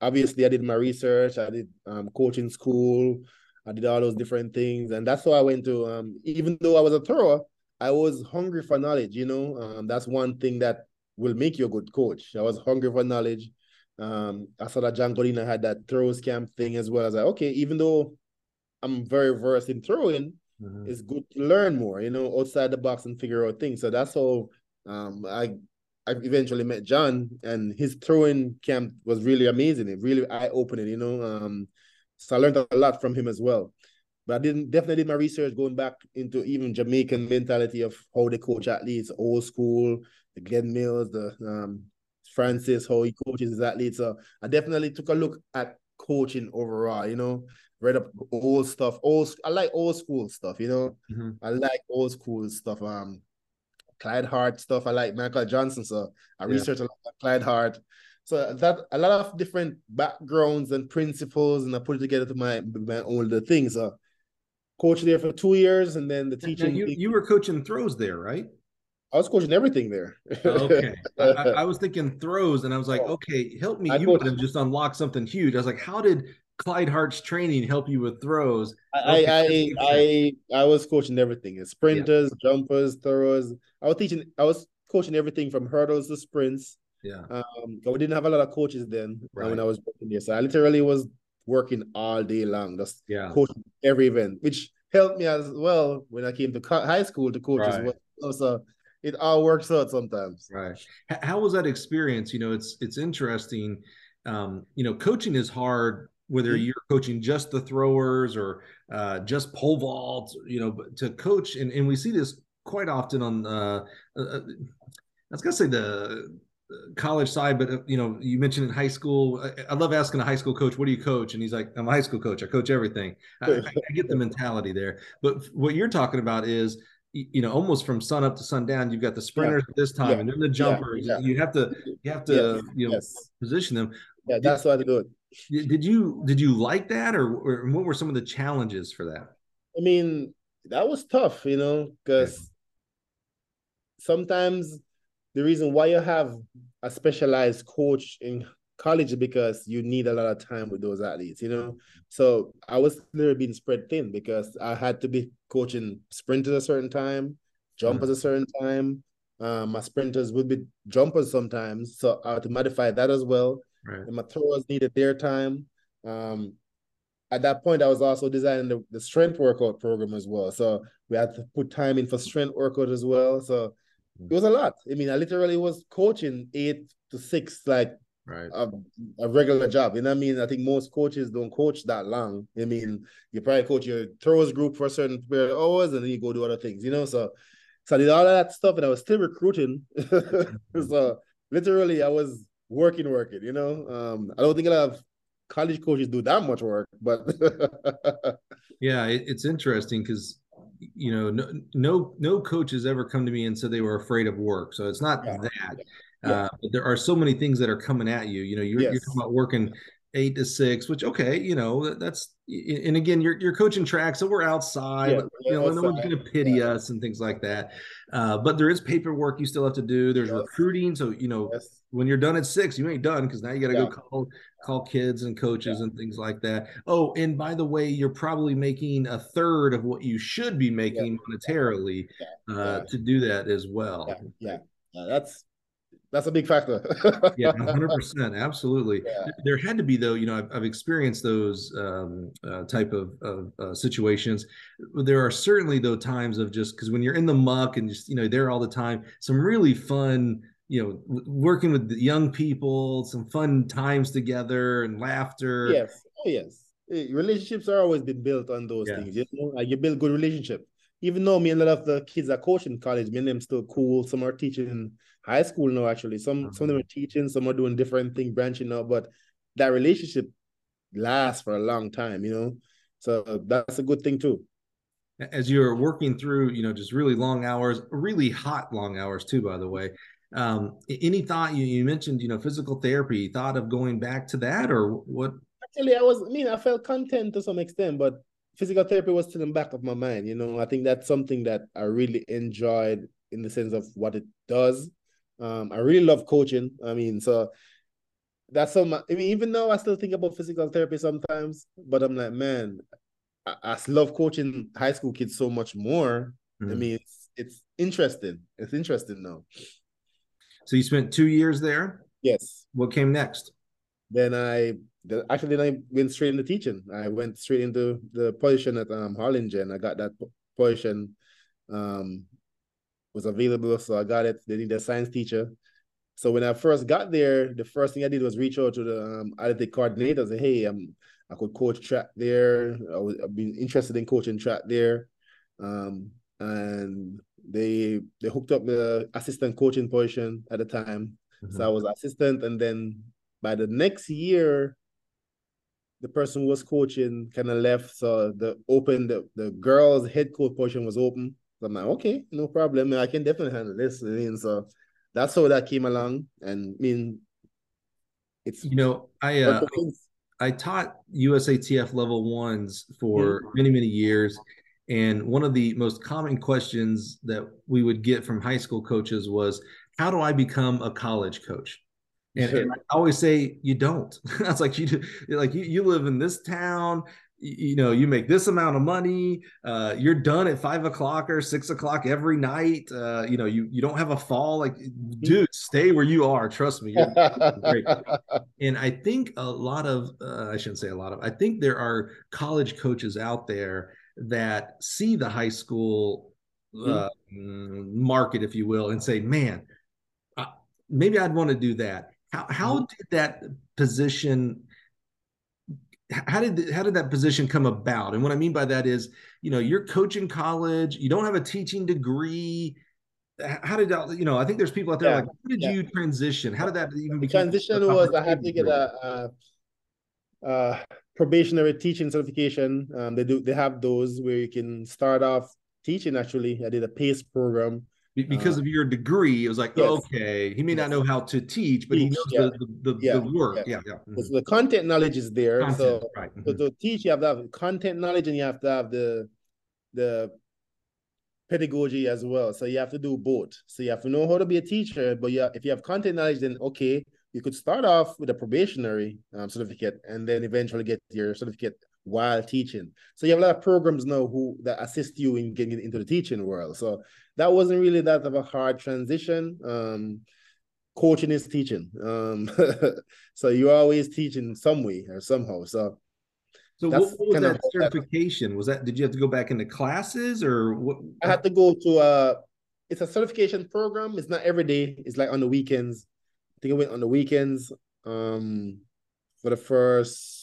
obviously I did my research. I did um, coaching school. I did all those different things, and that's why I went to. Um, even though I was a thrower, I was hungry for knowledge. You know, um, that's one thing that will make you a good coach. I was hungry for knowledge. Um, I saw that John Godina had that throws camp thing as well. I was like, okay, even though I'm very versed in throwing, mm-hmm. it's good to learn more, you know, outside the box and figure out things. So that's how um, I I eventually met John, and his throwing camp was really amazing. It really eye opening, you know. Um, so I learned a lot from him as well. But I didn't definitely did my research going back into even Jamaican mentality of how they coach athletes, old school, the Glenn Mills, the um, Francis, how he coaches his athletes. So I definitely took a look at coaching overall, you know, read up old stuff. Old I like old school stuff, you know. Mm-hmm. I like old school stuff. Um Clyde Hart stuff. I like Michael Johnson. So I yeah. researched a lot about Clyde Hart. So that a lot of different backgrounds and principles, and I put it together to my my own little thing. So coach there for two years, and then the teaching. you, you were coaching throws there, right? I was coaching everything there. okay, I, I, was thinking throws, and I was like, oh. okay, help me. I you would have just unlocked something huge. I was like, how did Clyde Hart's training help you with throws? I okay. I, I I was coaching everything: sprinters, yeah. jumpers, throws. I was teaching. I was coaching everything from hurdles to sprints. Yeah. Um, we didn't have a lot of coaches then right. when I was working there, so I literally was working all day long, just yeah. coaching every event, which helped me as well when I came to high school to coach right. as well. So it all works out sometimes. Right. How was that experience? You know, it's it's interesting. Um, you know, coaching is hard whether mm-hmm. you're coaching just the throwers or uh, just pole vaults, you know, to coach, and, and we see this quite often on, uh, uh, uh I was gonna say the college side, but uh, you know, you mentioned in high school. I, I, love asking a high school coach, "What do you coach?" And he's like, "I'm a high school coach. I coach everything." I, I get the mentality there, but what you're talking about is you know almost from sun up to sundown you've got the sprinters yeah. this time yeah. and then the jumpers yeah. you have to you have to you know yes. position them yeah that's did, why they do it did you did you like that or, or what were some of the challenges for that i mean that was tough you know because sometimes the reason why you have a specialized coach in college is because you need a lot of time with those athletes, you know. So I was literally being spread thin because I had to be coaching sprinters a certain time, jumpers mm-hmm. a certain time. Um, my sprinters would be jumpers sometimes, so I had to modify that as well. Right. And my throwers needed their time. Um, at that point, I was also designing the, the strength workout program as well. So we had to put time in for strength workout as well. So it was a lot. I mean, I literally was coaching eight to six, like right a, a, regular job. You know what I mean? I think most coaches don't coach that long. I mean, you probably coach your throws group for a certain period of hours and then you go do other things, you know. So so I did all of that stuff and I was still recruiting. so literally I was working, working, you know. Um, I don't think a lot of college coaches do that much work, but yeah, it, it's interesting because you know no, no no coaches ever come to me and said they were afraid of work so it's not yeah. that yeah. Uh, but there are so many things that are coming at you. You know, you're, yes. you're talking about working eight to six, which okay, you know, that's and again, you're you're coaching track, so we're outside. Yeah, you know, outside. no one's going to pity yeah. us and things like that. Uh, but there is paperwork you still have to do. There's yes. recruiting, so you know, yes. when you're done at six, you ain't done because now you got to yeah. go call call kids and coaches and things like that. Oh, and by the way, you're probably making a third of what you should be making monetarily uh, to do that as well. Yeah, yeah. that's that's a big factor. yeah, hundred percent, absolutely. Yeah. There had to be though. You know, I've, I've experienced those um, uh, type of, of uh, situations. There are certainly though times of just because when you're in the muck and just you know there all the time, some really fun. You know, working with young people, some fun times together and laughter. Yes, oh yes. Relationships are always been built on those yeah. things. You know, like you build good relationship. Even though me and a lot of the kids are coaching college, me and them still cool. Some are teaching high school now actually. Some mm-hmm. some of them are teaching some are doing different thing, branching out but that relationship lasts for a long time you know? So that's a good thing too. As you're working through you know just really long hours really hot long hours too by the way. Um any thought you, you mentioned you know physical therapy thought of going back to that or what? Actually i was i mean i felt content to some extent but physical therapy was still in the back of my mind you know? I think that's something that i really enjoyed in the sense of what it does um, I really love coaching. I mean, so that's some. I mean, even though I still think about physical therapy sometimes, but I'm like, man, I, I love coaching high school kids so much more. Mm. I mean, it's it's interesting. It's interesting now. So you spent two years there. Yes. What came next? Then I actually then I went straight into teaching. I went straight into the position at um Harlingen. I got that position um, was available, so I got it. They need a science teacher. So when I first got there, the first thing I did was reach out to the um, athletic coordinator and say, "Hey, I'm I could coach track there. I was I've been interested in coaching track there." Um, and they they hooked up the assistant coaching position at the time. Mm-hmm. So I was assistant, and then by the next year, the person who was coaching kind of left. So the open the, the girls head coach position was open. So I'm like, okay, no problem. I can definitely handle this. I mean, so that's how that came along. And I mean, it's you know, I uh, I taught USATF level ones for mm-hmm. many, many years. And one of the most common questions that we would get from high school coaches was, How do I become a college coach? And, sure. and I always say, You don't. That's like you do, like you, you live in this town, you know you make this amount of money uh, you're done at five o'clock or six o'clock every night uh, you know you you don't have a fall like dude stay where you are trust me and i think a lot of uh, i shouldn't say a lot of i think there are college coaches out there that see the high school uh, mm-hmm. market, if you will, and say, man, uh, maybe I'd want to do that. How, how mm-hmm. did that position how did how did that position come about and what i mean by that is you know you're coaching college you don't have a teaching degree how did that you know i think there's people out there yeah, like how did yeah. you transition how did that even become transition was i had to get a, a, a probationary teaching certification. Um, they do they have those where you can start off teaching. Actually, I did a PACE program because uh, of your degree. It was like yes. okay, he may yes. not know how to teach, but teach, he knows yeah. the, the, yeah. the, work. Yeah, yeah. yeah. Mm-hmm. So the content knowledge is there. Content, so, right. mm-hmm. so to teach, you have to have content knowledge, and you have to have the the pedagogy as well. So you have to do both. So you have to know how to be a teacher, but yeah, if you have content knowledge, then okay, you could start off with a probationary um, certificate and then eventually get your certificate while teaching. So you have a lot of programs now who that assist you in getting into the teaching world. So that wasn't really that of a hard transition. Um, coaching is teaching. Um, so you're always teaching some way or somehow. So so what, what, was that certification? Was that did you have to go back into classes or what? I had to go to a it's a certification program. It's not every day. It's like on the weekends. I think I went on the weekends um, for the first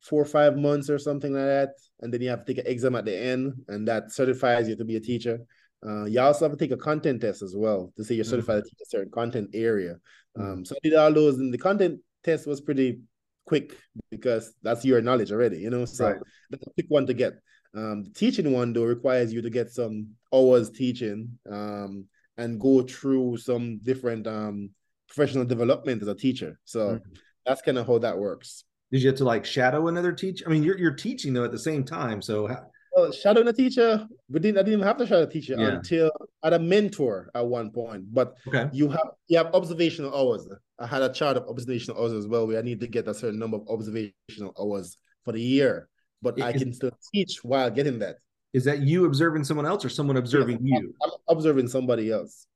four or five months or something like that. And then you have to take an exam at the end, and that certifies you to be a teacher. Uh, you also have to take a content test as well to say you're mm-hmm. certified mm-hmm. to teach a certain content area. Um, mm-hmm. So I did all those, and the content test was pretty quick because that's your knowledge already, you know. So right. that's a quick one to get. Um, the teaching one though requires you to get some hours teaching. Um, and go through some different um, professional development as a teacher. So mm-hmm. that's kind of how that works. Did you have to like shadow another teacher? I mean, you're you're teaching though at the same time. So how... well, shadowing a teacher, we didn't. I didn't even have to shadow a teacher yeah. until I had a mentor at one point. But okay. you have you have observational hours. I had a chart of observational hours as well, where I need to get a certain number of observational hours for the year. But it, I can still teach while getting that. Is that you observing someone else or someone observing yes, you? I'm observing somebody else.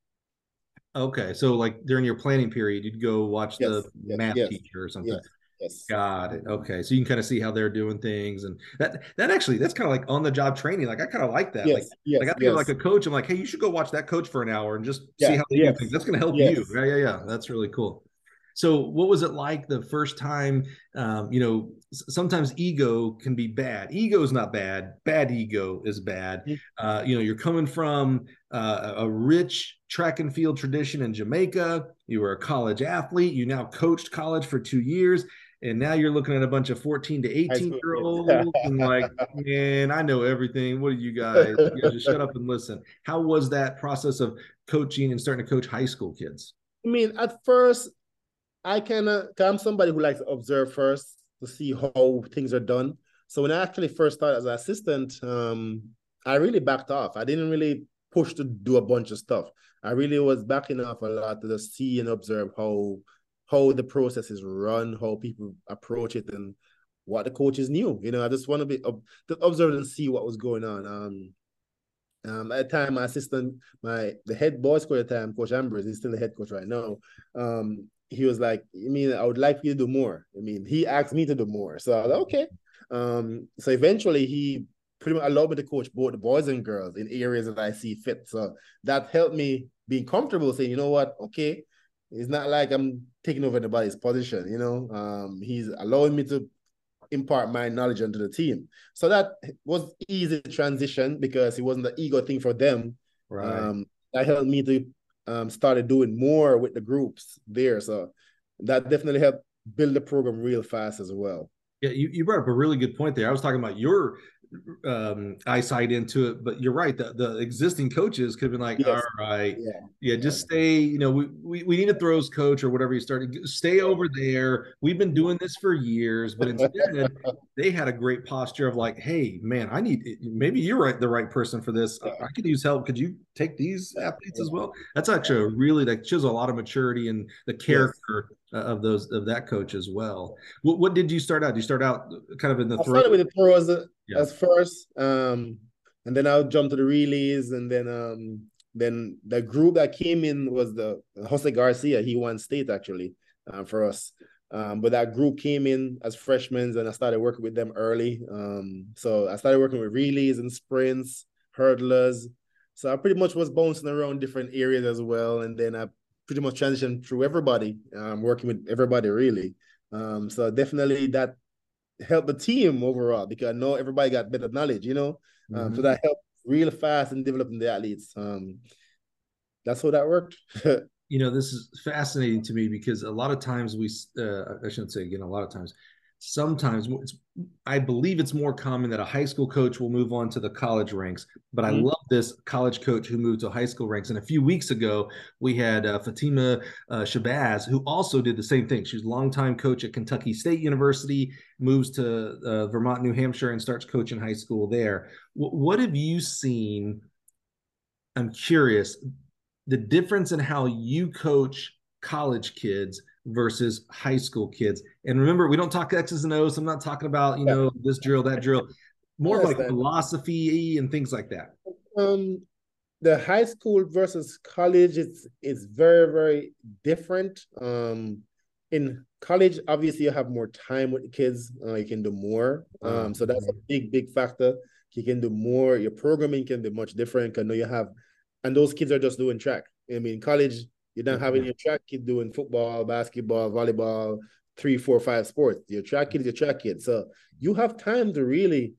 Okay, so like during your planning period, you'd go watch yes, the yes, math teacher or something. Yes. Got it. Okay, so you can kind of see how they're doing things, and that that actually that's kind of like on the job training. Like I kind of like that. Yes, like yes, like I feel like a coach. I'm like, hey, you should go watch that coach for an hour and just yeah, see how they do things. That's going to help you. Yeah, yeah, yeah. That's really cool. So, what was it like the first time? Um, you know, sometimes ego can be bad. Ego is not bad. Bad ego is bad. Uh, you know, you're coming from uh, a rich track and field tradition in Jamaica. You were a college athlete. You now coached college for two years. And now you're looking at a bunch of 14 to 18 year olds and like, man, I know everything. What are you guys? You guys just shut up and listen. How was that process of coaching and starting to coach high school kids? I mean, at first, I kind of, I'm somebody who likes to observe first to see how things are done. So when I actually first started as an assistant, um, I really backed off. I didn't really push to do a bunch of stuff. I really was backing off a lot to just see and observe how how the process is run, how people approach it, and what the coaches knew. You know, I just want to be to observe and see what was going on. Um, um, at the time, my assistant, my the head boys coach at the time, Coach Ambrose, he's still the head coach right now. Um, he was like, I mean, I would like you to do more. I mean, he asked me to do more. So I was like, okay. Um, so eventually he pretty much allowed me to coach both the boys and girls in areas that I see fit. So that helped me being comfortable saying, you know what, okay, it's not like I'm taking over anybody's position, you know. Um, he's allowing me to impart my knowledge onto the team. So that was easy transition because it wasn't the ego thing for them. Right. Um, that helped me to um, started doing more with the groups there. So that definitely helped build the program real fast as well. Yeah, you, you brought up a really good point there. I was talking about your um, eyesight into it. But you're right. The, the existing coaches could have been like, yes. all right, yeah. yeah, just stay. You know, we, we, we need a throws coach or whatever you started. Stay over there. We've been doing this for years. But instead, they had a great posture of like, hey, man, I need maybe you're right, the right person for this. I could use help. Could you take these athletes as well? That's actually a really that shows a lot of maturity and the character. Yes of those of that coach as well. What, what did you start out? Did you start out kind of in the I started with the throws yeah. as first, um, and then I'll jump to the relays, and then um, then the group that came in was the Jose Garcia. He won state actually uh, for us. Um, but that group came in as freshmen, and I started working with them early. Um, so I started working with relays and sprints, hurdlers. So I pretty much was bouncing around different areas as well, and then I pretty much transitioned through everybody, um, working with everybody really. Um, so definitely that help the team overall because I know everybody got better knowledge, you know. Um, mm-hmm. So that helped real fast in developing the athletes. Um, that's how that worked. you know, this is fascinating to me because a lot of times we, uh, I shouldn't say again, a lot of times sometimes I believe it's more common that a high school coach will move on to the college ranks. But mm-hmm. I love this college coach who moved to high school ranks. And a few weeks ago, we had uh, Fatima uh, Shabazz, who also did the same thing. She's a longtime coach at Kentucky State University, moves to uh, Vermont, New Hampshire, and starts coaching high school there. W- what have you seen? I'm curious the difference in how you coach college kids versus high school kids. And remember, we don't talk X's and O's. I'm not talking about, you know, this drill, that drill, more yes, like that. philosophy and things like that. Um, the high school versus college is is very, very different. Um, in college, obviously you have more time with the kids, uh, you can do more. Um, so that's a big, big factor. You can do more, your programming can be much different. I know you have, and those kids are just doing track. I mean, college, you don't have any track kid doing football, basketball, volleyball, three, four, five sports. Your track kid is your track kid. So you have time to really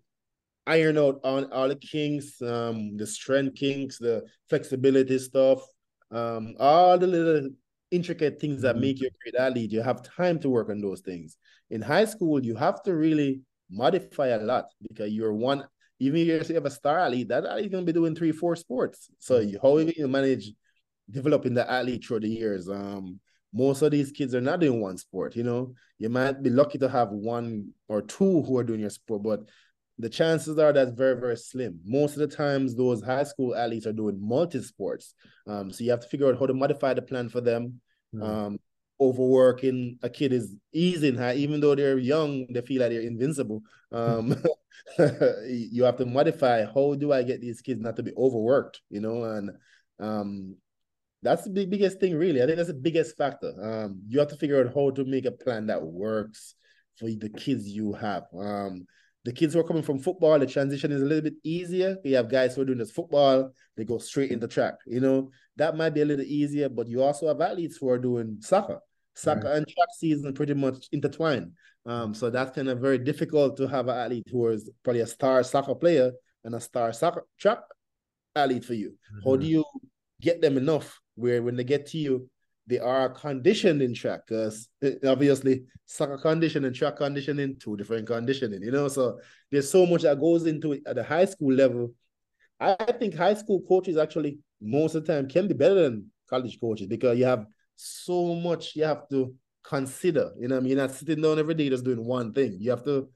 iron out on all the kinks, um, the strength kinks, the flexibility stuff, um, all the little intricate things that mm-hmm. make you a great athlete. You have time to work on those things. In high school, you have to really modify a lot because you're one. Even if you have a star athlete, that athlete gonna be doing three, four sports. So mm-hmm. you, how you manage developing the athlete through the years. Um, most of these kids are not doing one sport. You know, you might be lucky to have one or two who are doing your sport, but the chances are that's very very slim. Most of the times, those high school athletes are doing multi sports. Um, so you have to figure out how to modify the plan for them. Mm. Um, overworking a kid is easy in high, even though they're young, they feel like they're invincible. Um, you have to modify how do I get these kids not to be overworked, you know, and um, that's the big, biggest thing, really. I think that's the biggest factor. Um, you have to figure out how to make a plan that works for the kids you have. Um, the kids who are coming from football, the transition is a little bit easier. You have guys who are doing this football, they go straight into track. You know, that might be a little easier, but you also have athletes who are doing soccer. Soccer right. and track season pretty much intertwined. Um, so that's kind of very difficult to have an athlete who is probably a star soccer player and a star soccer track athlete for you. Mm-hmm. How do you get them enough where when they get to you, they are conditioned in track because obviously soccer conditioning and track conditioning, two different conditioning, you know. So there's so much that goes into it at the high school level. I think high school coaches actually most of the time can be better than college coaches because you have so much you have to consider. You know, I mean, you're not sitting down every day just doing one thing. You have to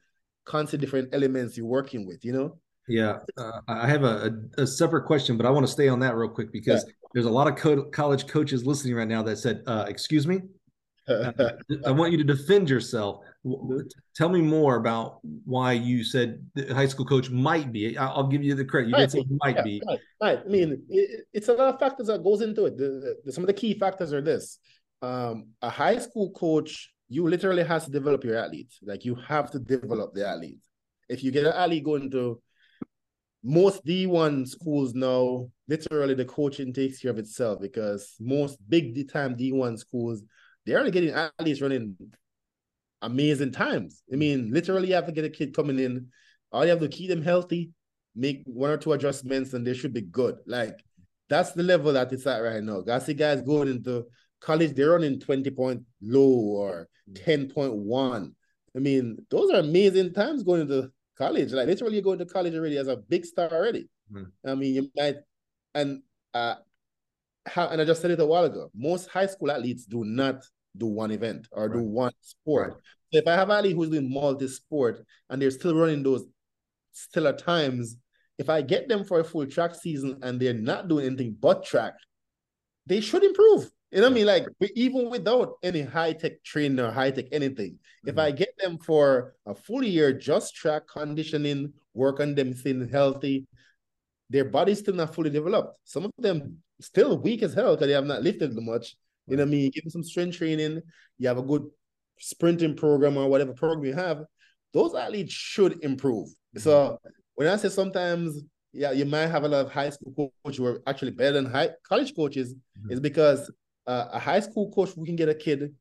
consider different elements you're working with, you know. Yeah, uh, I have a, a, separate question, but I want to stay on that real quick because yeah. There's a lot of co- college coaches listening right now that said, uh, "Excuse me, uh, I want you to defend yourself. Tell me more about why you said the high school coach might be. I'll give you the credit. You right. did say might yeah, be. Right. right. I mean, it, it's a lot of factors that goes into it. The, the, some of the key factors are this: um, a high school coach, you literally has to develop your athlete. Like you have to develop the athlete. If you get an athlete going to most D1 schools now, literally the coaching takes care of itself because most big time D1 schools, they're only getting athletes running amazing times. I mean, literally, you have to get a kid coming in. All you have to keep them healthy, make one or two adjustments, and they should be good. Like that's the level that it's at right now. I see guys going into college, they're running 20 point low or 10.1. I mean, those are amazing times going into college. Like literally you're going to college already as a big star already. Mm-hmm. I mean, you might and uh how and I just said it a while ago. Most high school athletes do not do one event or right. do one sport. Right. So if I have athlete who's doing multi-sport and they're still running those stellar times, if I get them for a full track season and they're not doing anything but track, they should improve. You know what I mean? Like even without any high tech training or high tech anything, mm-hmm. if I get them for a full year, just track conditioning, work on them staying healthy, their body's still not fully developed. Some of them still weak as hell because they have not lifted much. You know what I mean? Give them some strength training. You have a good sprinting program or whatever program you have. Those athletes should improve. Mm-hmm. So when I say sometimes, yeah, you might have a lot of high school coaches who are actually better than high college coaches, mm-hmm. is because a high school coach we can get a kid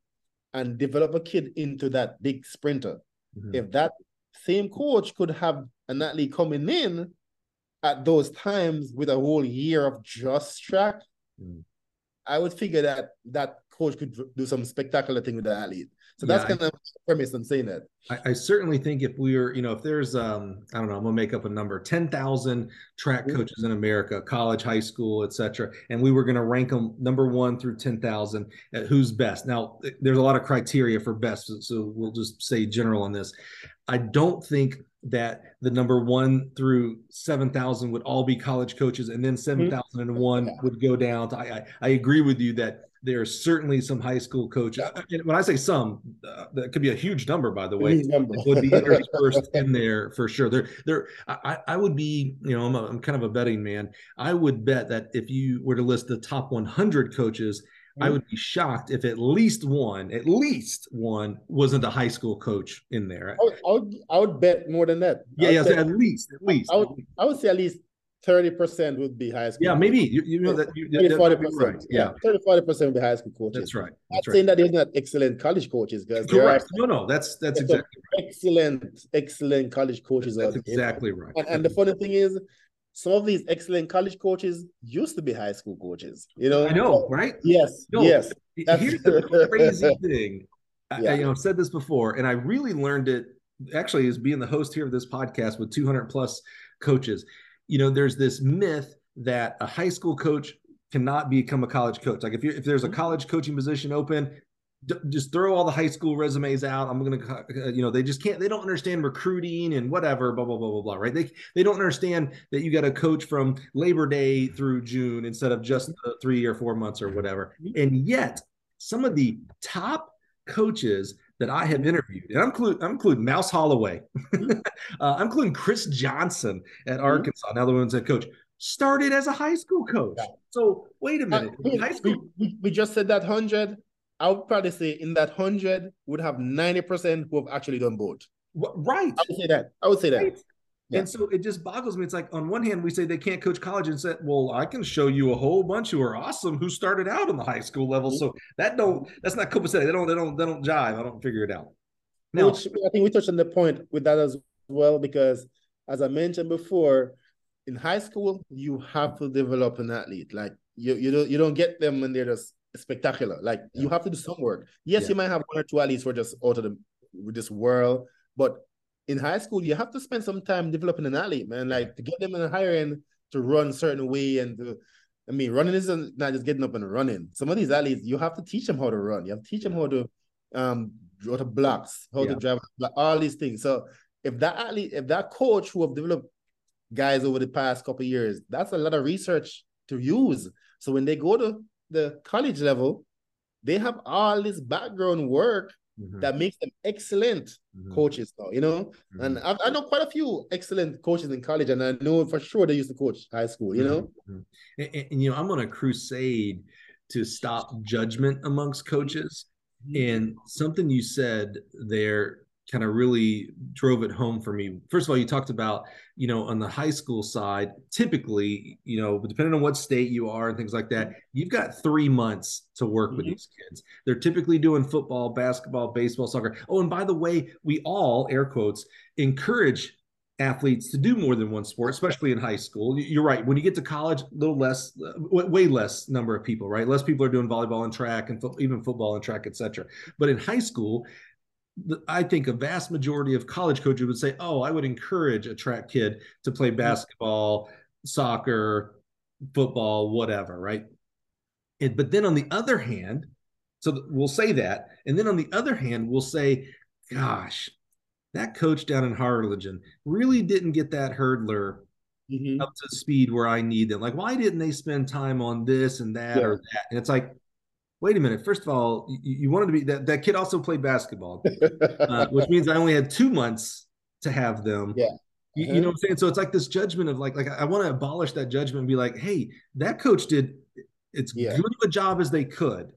and develop a kid into that big sprinter. Mm-hmm. If that same coach could have an athlete coming in at those times with a whole year of just track, mm-hmm. I would figure that that coach could do some spectacular thing with the athlete. So that's yeah, kind of premise I'm saying that. I, I, certainly think if we are, you know, if there's, um, I don't know, I'm gonna make up a number, ten thousand track coaches in America, college, high school, etc., and we were gonna rank them number one through ten thousand, at who's best. Now, there's a lot of criteria for best, so we'll just say general on this. I don't think that the number one through 7,000 would all be college coaches and then 7,001 mm-hmm. would go down to, I, I, I, agree with you that there are certainly some high school coaches. When I say some, uh, that could be a huge number, by the way. would be interspersed in there for sure. There, there. I, I would be, you know, I'm, a, I'm kind of a betting man. I would bet that if you were to list the top 100 coaches, I mm-hmm. would be shocked if at least one, at least one, wasn't a high school coach in there. I would, I would, I would bet more than that. Yeah, yeah, at least, at least. I would, I would say at least 30% would be high school. Yeah, maybe. You, you know that. You, 30, 40%. Right. Yeah. 30, 40% would be high school coaches. That's right. That's not right. saying that there's not excellent college coaches, guys. Correct. no, no, that's that's exactly right. Excellent, excellent college coaches. That's exactly right. And, and the funny thing is, some of these excellent college coaches used to be high school coaches. You know, I know, right? Yes, no, yes. Here's the crazy thing. Yeah. I, you know, I've said this before, and I really learned it actually as being the host here of this podcast with 200 plus coaches you know, there's this myth that a high school coach cannot become a college coach. Like if you if there's a college coaching position open, d- just throw all the high school resumes out. I'm to, uh, you know, they just can't. They don't understand recruiting and whatever. Blah blah blah blah blah. Right? They they don't understand that you got to coach from Labor Day through June instead of just three or four months or whatever. Mm-hmm. And yet, some of the top coaches that I have interviewed, and I'm, include, I'm including Mouse Holloway, mm-hmm. uh, I'm including Chris Johnson at mm-hmm. Arkansas, now the one's head coach, started as a high school coach. Yeah. So wait a uh, minute, uh, high school. We, we, just said that hundred. I would probably say in that hundred would have ninety percent who have actually done both. Right. I would say that. I would say that. Right. Yeah. And so it just boggles me. It's like on one hand, we say they can't coach college and said, well, I can show you a whole bunch who are awesome who started out on the high school level. Mm-hmm. So that don't that's not copacetic. They don't they don't they don't jive. I don't figure it out. Now, Which I think we touched on the point with that as well, because as I mentioned before, in high school, you have to develop an athlete. Like you you don't you don't get them when they're just spectacular. Like yeah. you have to do some work. Yes, yeah. you might have one or two athletes who are just out of the with this world, but in high school, you have to spend some time developing an athlete, man. Like to get them in the higher end to run certain way and to, I mean, running isn't not just getting up and running. Some of these athletes, you have to teach them how to run. You have to teach them how to um draw the blocks, how yeah. to drive, all these things. So if that athlete, if that coach who have developed guys over the past couple years, that's a lot of research to use. So when they go to the college level, they have all this background work mm-hmm. that makes them excellent mm-hmm. coaches now, you know? Mm-hmm. And I, I, know quite a few excellent coaches in college, and I know for sure they used to coach high school, you know? Mm-hmm. And, and, you know, I'm on a crusade to stop judgment amongst coaches. Mm-hmm. And something you said there kind of really drove it home for me. First of all, you talked about, you know, on the high school side, typically, you know, depending on what state you are and things like that, you've got three months to work mm-hmm. with these kids. They're typically doing football, basketball, baseball, soccer. Oh, and by the way, we all, air quotes, encourage athletes to do more than one sport, especially in high school. You're right. When you get to college, a little less, way less number of people, right? Less people are doing volleyball and track and fo- even football and track, etc. But in high school, I think a vast majority of college coaches would say, "Oh, I would encourage a track kid to play basketball, soccer, football, whatever." Right. And, but then on the other hand, so we'll say that, and then on the other hand, we'll say, "Gosh, that coach down in Harlingen really didn't get that hurdler mm-hmm. up to speed where I need them. Like, why didn't they spend time on this and that yeah. or that?" And it's like, wait a minute. First of all, you, you wanted to be that that kid also played basketball, uh, which means I only had two months to have them. Yeah. You, you, know uh-huh. what I'm saying? So it's like this judgment of like, like I want to abolish that judgment and be like, hey, that coach did it's yeah. good of a job as they could.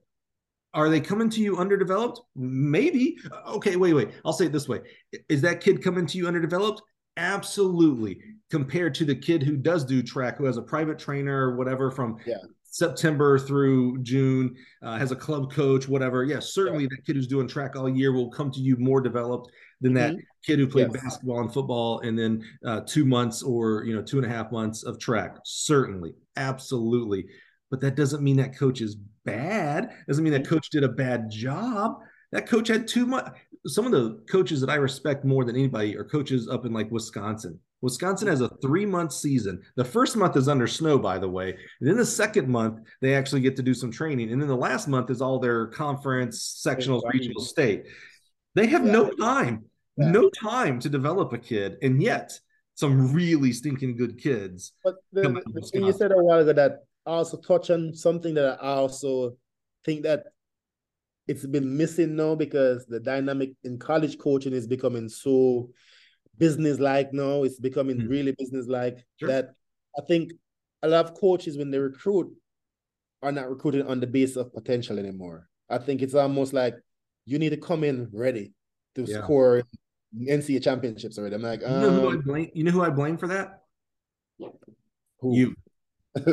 Are they coming to you underdeveloped? Maybe. Okay, wait, wait. I'll say it this way: Is that kid coming to you underdeveloped? Absolutely. Compared to the kid who does do track, who has a private trainer or whatever from yeah. September through June, uh, has a club coach, whatever. Yes, yeah, certainly yeah. that kid who's doing track all year will come to you more developed than that mm-hmm. kid who played yes. basketball and football and then uh, two months or you know two and a half months of track. Certainly, absolutely. But that doesn't mean that coach is bad. Doesn't mean that mm-hmm. coach did a bad job. That coach had too much. Some of the coaches that I respect more than anybody are coaches up in like Wisconsin Wisconsin has a three month season. The first month is under snow, by the way. And then the second month, they actually get to do some training. And then the last month is all their conference, sectionals, regional, state. They have yeah. no time, yeah. no time to develop a kid. And yet, some really stinking good kids. But the, the thing you said a while ago that also touch on something that I also think that it's been missing now because the dynamic in college coaching is becoming so business like now. It's becoming mm-hmm. really business like sure. that. I think a lot of coaches when they recruit are not recruiting on the base of potential anymore. I think it's almost like you need to come in ready to yeah. score NCAA championships already. I'm like, um, you know who I um, blame? You know who I blame for that? Who? You.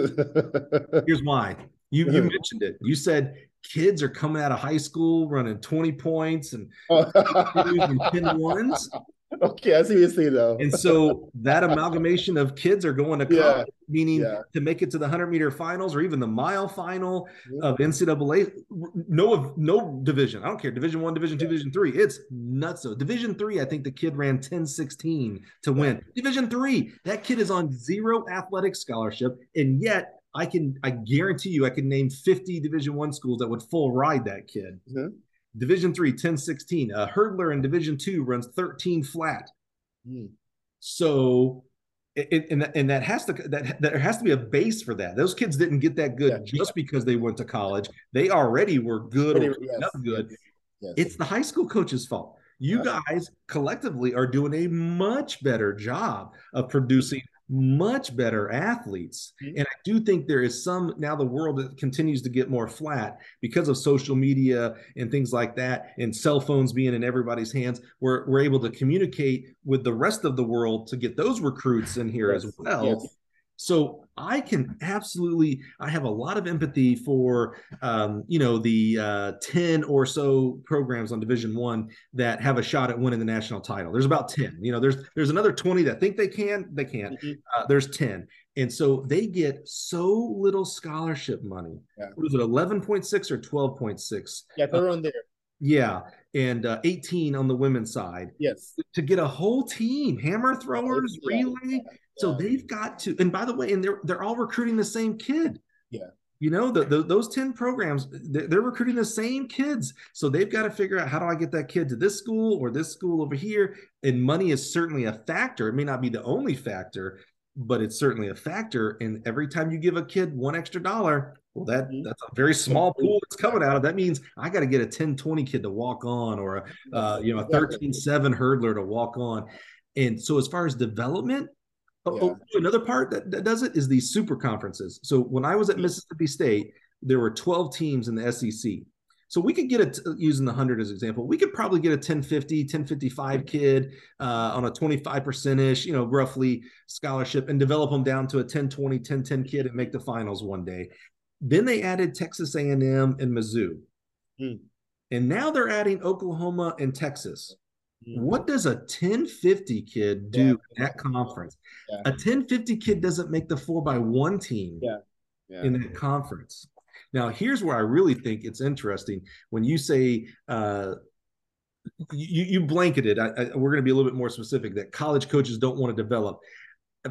Here's why. You you mentioned it. You said kids are coming out of high school running 20 points and, and 10 ones. Okay, I see what you see though. and so that amalgamation of kids are going to college, yeah. meaning yeah. to make it to the 100 meter finals or even the mile final yeah. of NCAA. No, no division. I don't care. Division one, division two, division three. It's nuts. So division three, I think the kid ran 10 16 to win. Division three, that kid is on zero athletic scholarship. And yet I can, I guarantee you, I can name 50 division one schools that would full ride that kid. Mm-hmm. Division three, 10 16. A hurdler in Division two runs 13 flat. Mm. So, it, and, that, and that has to that there has to be a base for that. Those kids didn't get that good yeah. just because they went to college. They already were good or yes. good. Yes. It's the high school coach's fault. You guys collectively are doing a much better job of producing much better athletes. Mm-hmm. And I do think there is some now the world that continues to get more flat because of social media and things like that, and cell phones being in everybody's hands. We're, we're able to communicate with the rest of the world to get those recruits in here yes. as well. Yes. So I can absolutely, I have a lot of empathy for, um, you know, the uh, 10 or so programs on Division One that have a shot at winning the national title. There's about 10, you know, there's, there's another 20 that think they can, they can't. Mm-hmm. Uh, there's 10. And so they get so little scholarship money. Yeah. What is it, 11.6 or 12.6? Yeah, they're uh, on there. Yeah, and uh, 18 on the women's side. Yes. To get a whole team, hammer throwers, yeah. relay, so they've got to, and by the way, and they're they're all recruiting the same kid. Yeah. You know, the, the, those 10 programs, they're, they're, recruiting the same kids. So they've got to figure out how do I get that kid to this school or this school over here? And money is certainly a factor. It may not be the only factor, but it's certainly a factor. And every time you give a kid one extra dollar, well, that mm-hmm. that's a very small pool that's coming out of. That means I got to get a 10 20 kid to walk on or a uh, you know a 13 7 hurdler to walk on. And so as far as development, yeah. another part that, that does it is these super conferences. So when I was at Mississippi State, there were 12 teams in the SEC. So we could get it using the 100 as an example. We could probably get a 1050, 1055 kid uh, on a 25% ish, you know, roughly scholarship and develop them down to a 1020, 1010 kid and make the finals one day. Then they added Texas A&M and Mizzou. Hmm. And now they're adding Oklahoma and Texas. Hmm. What does a 1050 kid do yeah. in that conference? Yeah. A 1050 kid doesn't make the four by one team yeah. in that conference. Now, here's where I really think it's interesting when you say uh, you, you blanketed. I, I, we're going to be a little bit more specific that college coaches don't want to develop.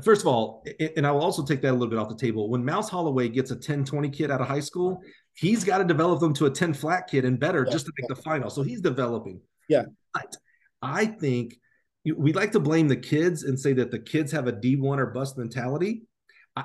First of all, and I will also take that a little bit off the table. When Mouse Holloway gets a 1020 kid out of high school, he's got to develop them to a 10 flat kid and better just to make the final. So he's developing. Yeah. But I think we like to blame the kids and say that the kids have a D1 or bust mentality.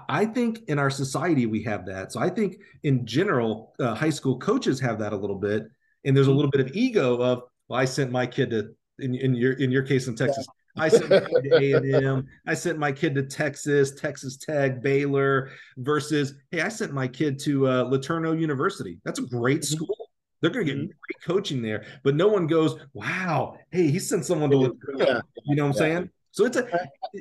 I think in our society we have that. So I think in general, uh, high school coaches have that a little bit, and there's a little bit of ego of, well, I sent my kid to in, in your in your case in Texas. I sent my kid to A and M. I sent my kid to Texas, Texas Tech, Baylor. Versus, hey, I sent my kid to uh, LeTourneau University. That's a great mm-hmm. school. They're going to get mm-hmm. great coaching there, but no one goes, "Wow, hey, he sent someone to LeTourneau." Yeah. You know what I'm yeah. saying? So it's a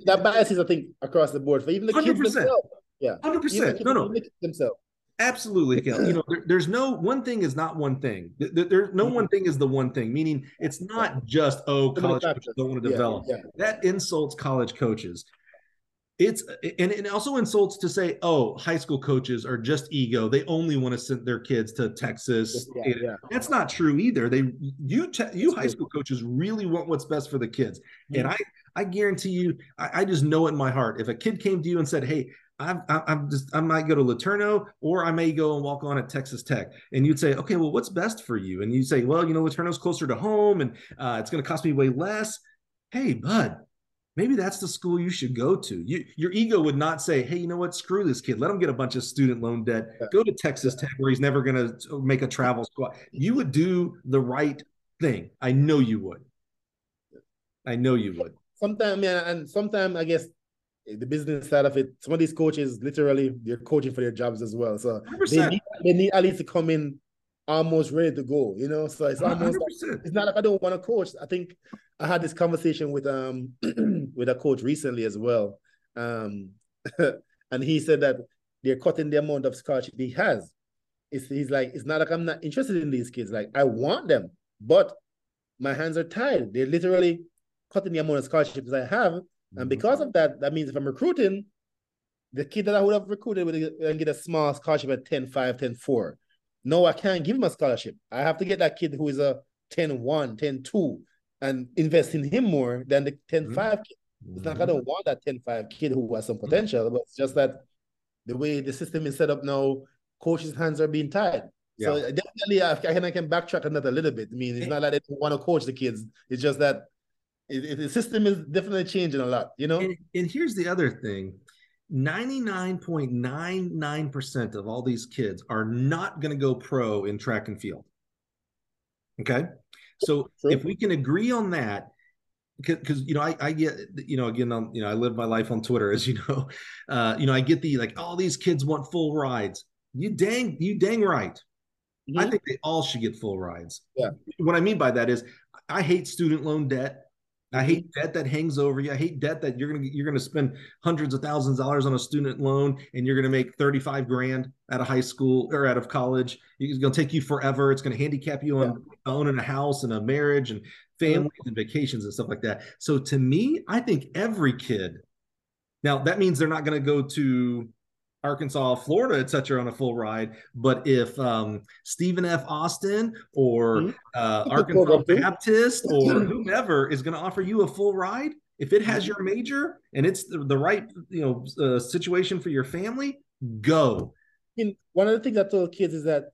that bias is, I think, across the board for even the 100%. kids themselves. Yeah, hundred percent. No, no, themselves. Absolutely, you know, there, there's no one thing is not one thing. There, there no mm-hmm. one thing is the one thing. Meaning, it's not just oh, college coaches don't want to develop. Yeah, yeah. That insults college coaches. It's and it also insults to say, oh, high school coaches are just ego. They only want to send their kids to Texas. Yeah, yeah. That's not true either. They you te- you high school coaches really want what's best for the kids. Mm-hmm. And I I guarantee you, I, I, just know it in my heart. If a kid came to you and said, hey, I'm, I'm just I might go to LeTourneau or I may go and walk on at Texas Tech, and you'd say, okay, well, what's best for you? And you say, well, you know, LeTourneau's closer to home, and uh, it's going to cost me way less. Hey, bud, maybe that's the school you should go to. You, your ego would not say, hey, you know what? Screw this kid. Let him get a bunch of student loan debt. Go to Texas Tech where he's never going to uh, make a travel squad. You would do the right thing. I know you would. I know you would. Sometimes, yeah, and sometimes I guess eh, the business side of it, some of these coaches literally they're coaching for their jobs as well. So they need, they need at least to come in almost ready to go, you know. So it's almost like, it's not like I don't want to coach. I think I had this conversation with um with a coach recently as well. Um and he said that they're cutting the amount of scholarship he has. It's, he's like, it's not like I'm not interested in these kids. Like I want them, but my hands are tied. They're literally cutting the amount of scholarships I have and because of that, that means if I'm recruiting, the kid that I would have recruited would get a small scholarship at 10 5, 10 4. No, I can't give him a scholarship. I have to get that kid who is a 10 1, 10 2 and invest in him more than the 10 5 mm-hmm. kid. It's not I don't want that 10 5 kid who has some mm-hmm. potential, but it's just that the way the system is set up now, coaches' hands are being tied. Yeah. So definitely, I can, I can backtrack another little bit. I mean, it's not that like they don't want to coach the kids. It's just that it, the system is definitely changing a lot, you know? And, and here's the other thing 99.99% of all these kids are not going to go pro in track and field. Okay. So True. if we can agree on that, because you know I, I get you know again on you know I live my life on Twitter as you know, uh, you know I get the like all these kids want full rides. You dang you dang right. Mm-hmm. I think they all should get full rides. Yeah. What I mean by that is I hate student loan debt. I hate debt that hangs over you. I hate debt that you're gonna you're gonna spend hundreds of thousands of dollars on a student loan and you're gonna make 35 grand out of high school or out of college. It's gonna take you forever. It's gonna handicap you on yeah. owning a house and a marriage and mm-hmm. families and vacations and stuff like that. So to me, I think every kid now that means they're not gonna go to Arkansas, Florida, etc., on a full ride. But if um, Stephen F. Austin or mm-hmm. uh, Arkansas Baptist or whomever is going to offer you a full ride, if it has mm-hmm. your major and it's the, the right you know uh, situation for your family, go. And one of the things I told kids is that,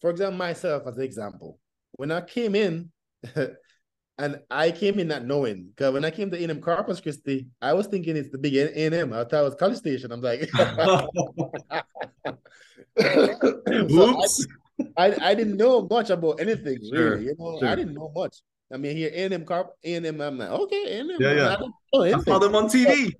for example, myself as an example, when I came in, And I came in not knowing because when I came to A&M Corpus Christi, I was thinking it's the big A&M. I thought it was College Station. I'm like, Oops. I, I, I, didn't know much about anything sure, really. You know, sure. I didn't know much. I mean, here A&M Carp, A&M. I'm like, okay, A&M. Yeah, yeah. I, I saw them on TV.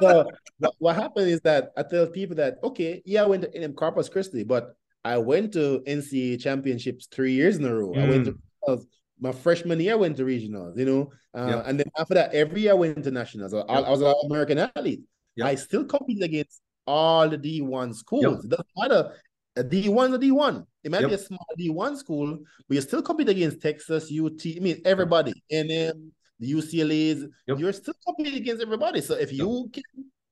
so, so what happened is that I tell people that okay, yeah, I went to A&M Corpus Christi, but I went to NCAA championships three years in a row. Mm. I went to mm. My freshman year. I went to regionals. You know, uh, yep. and then after that, every year I went to nationals. I, yep. I was an American athlete. Yep. I still compete against all the D one schools. It doesn't matter. A D one is a D one. It might be a small D one school, but you still compete against Texas, UT. I mean, everybody. And then the UCLA's. You're still competing against everybody. So if you can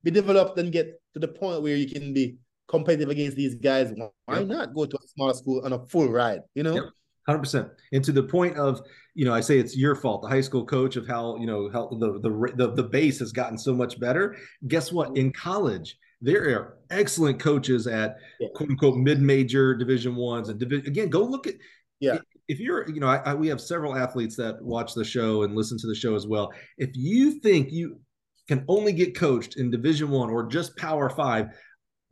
be developed and get to the point where you can be competitive against these guys, why not go to a small school on a full ride? You know. Yep. Hundred percent, and to the point of you know, I say it's your fault, the high school coach of how you know how the the the, the base has gotten so much better. Guess what? Mm-hmm. In college, there are excellent coaches at yeah. quote unquote mid major division ones and division. Again, go look at yeah. If you're, you know, I, I, we have several athletes that watch the show and listen to the show as well. If you think you can only get coached in Division One or just Power Five,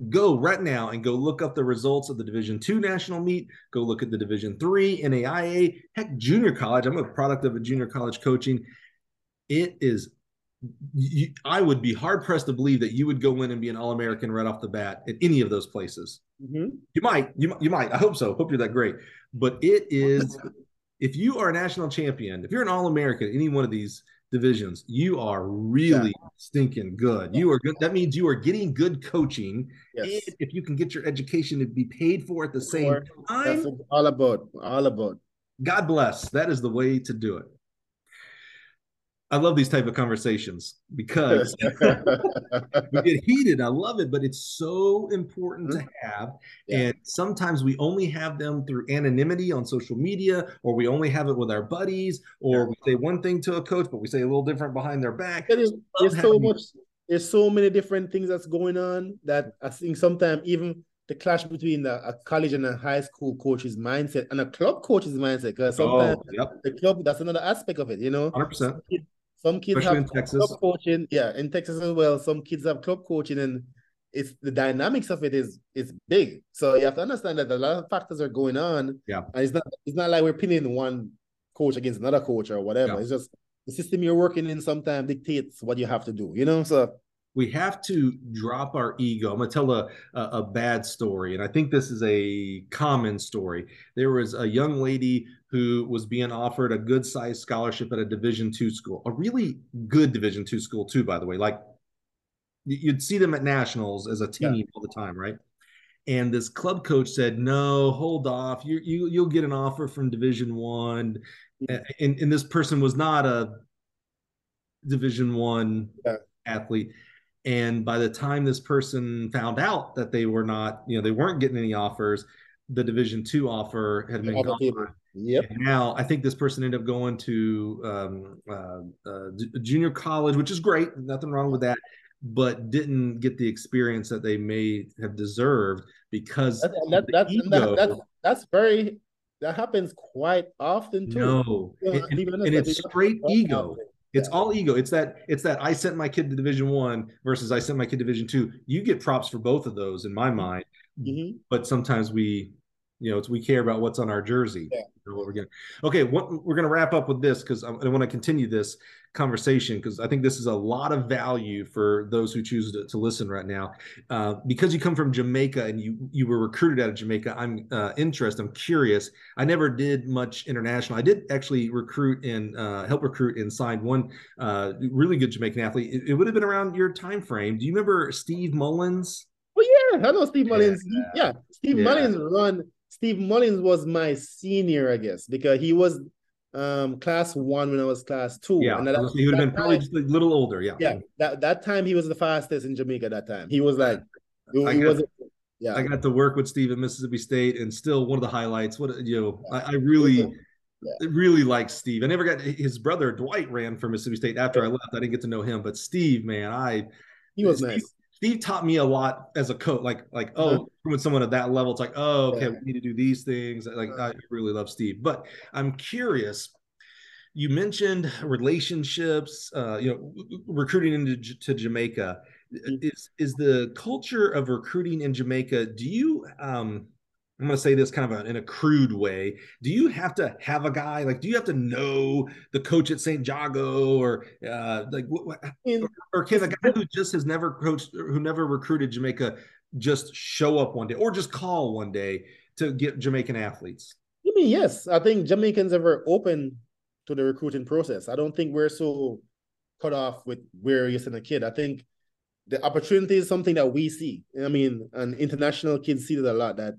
go right now and go look up the results of the division two national meet. Go look at the division three naia heck junior college i'm a product of a junior college coaching. It is you, i would be hard pressed to believe that you would go in and be an all-american right off the bat at any of those places. Mm-hmm. you might you, you might i hope so. Hope you're that great. But it is if you are a national champion if you're an all-american any one of these divisions, you are really yeah. stinking good. You are good. That means you are getting good coaching. Yes. And if you can get your education to be paid for at the same time, that's all about. All about. God bless. That is the way to do it. I love these type of conversations because we get heated. I love it, but it's so important mm-hmm. to have. Yeah. And sometimes we only have them through anonymity on social media, or we only have it with our buddies, or yeah. we say one thing to a coach, but we say a little different behind their back. There's so much. There's so many different things that's going on that I think sometimes even the clash between the, a college and a high school coach's mindset and a club coach's mindset because oh, sometimes oh, yep. the club that's another aspect of it you know 100% some kids Especially have in Texas. club coaching. Yeah, in Texas as well. Some kids have club coaching, and it's the dynamics of it is is big. So you have to understand that a lot of factors are going on. Yeah, and it's not it's not like we're pinning one coach against another coach or whatever. Yeah. It's just the system you're working in sometimes dictates what you have to do. You know, so we have to drop our ego. I'm going to tell a, a, a, bad story, and I think this is a common story. There was a young lady who was being offered a good sized scholarship at a Division two school, a really good Division two school too, by the way. Like you'd see them at nationals as a team yeah. all the time, right? And this club coach said, "No, hold off. You you you'll get an offer from Division one." And, and this person was not a Division one yeah. athlete and by the time this person found out that they were not, you know, they weren't getting any offers, the Division two offer had been gone. Yep. And now I think this person ended up going to um, uh, uh, junior college, which is great. Nothing wrong with that, but didn't get the experience that they may have deserved because that, that, that's, that, that's that's very that happens quite often too. No, and, and, and it's straight ego. It's yeah. all ego. It's that it's that I sent my kid to Division One versus I sent my kid to Division Two. You get props for both of those in my mind, mm-hmm. but sometimes we, you know, it's we care about what's on our jersey. Yeah. What we're gonna. Okay, what, we're gonna wrap up with this because I, I want to continue this conversation because I think this is a lot of value for those who choose to, to listen right now. Uh, because you come from Jamaica and you you were recruited out of Jamaica, I'm uh, interested. I'm curious. I never did much international. I did actually recruit and uh, help recruit and signed one uh, really good Jamaican athlete. It, it, would have been around your time frame. Do you remember Steve Mullings? Oh yeah, I know Steve Mullings. Yeah, yeah. Steve yeah. Mullings run. Steve Mullings was my senior, I guess, because he was um class one when I was class two. Yeah, and that, he would have been probably just a little older. Yeah, yeah. That that time he was the fastest in Jamaica. That time he was like, he, I got, yeah. I got to work with Steve at Mississippi State, and still one of the highlights. What you know, yeah. I, I, really. Yeah. Really like Steve. I never got his brother Dwight ran for Mississippi State after I left. I didn't get to know him, but Steve, man, I he was Steve, nice. Steve taught me a lot as a coach. Like, like, uh-huh. oh, with someone at that level, it's like, oh, okay, yeah. we need to do these things. Like, uh-huh. I really love Steve. But I'm curious. You mentioned relationships, uh, you know, recruiting into to Jamaica. Mm-hmm. Is is the culture of recruiting in Jamaica? Do you um, I'm going to say this kind of a, in a crude way. Do you have to have a guy like? Do you have to know the coach at St. Jago or uh, like, what, or, or can a guy who just has never coached, who never recruited Jamaica, just show up one day or just call one day? to get Jamaican athletes? I mean, yes. I think Jamaicans are very open to the recruiting process. I don't think we're so cut off with where you're sending a kid. I think the opportunity is something that we see. I mean, and international kids see that a lot that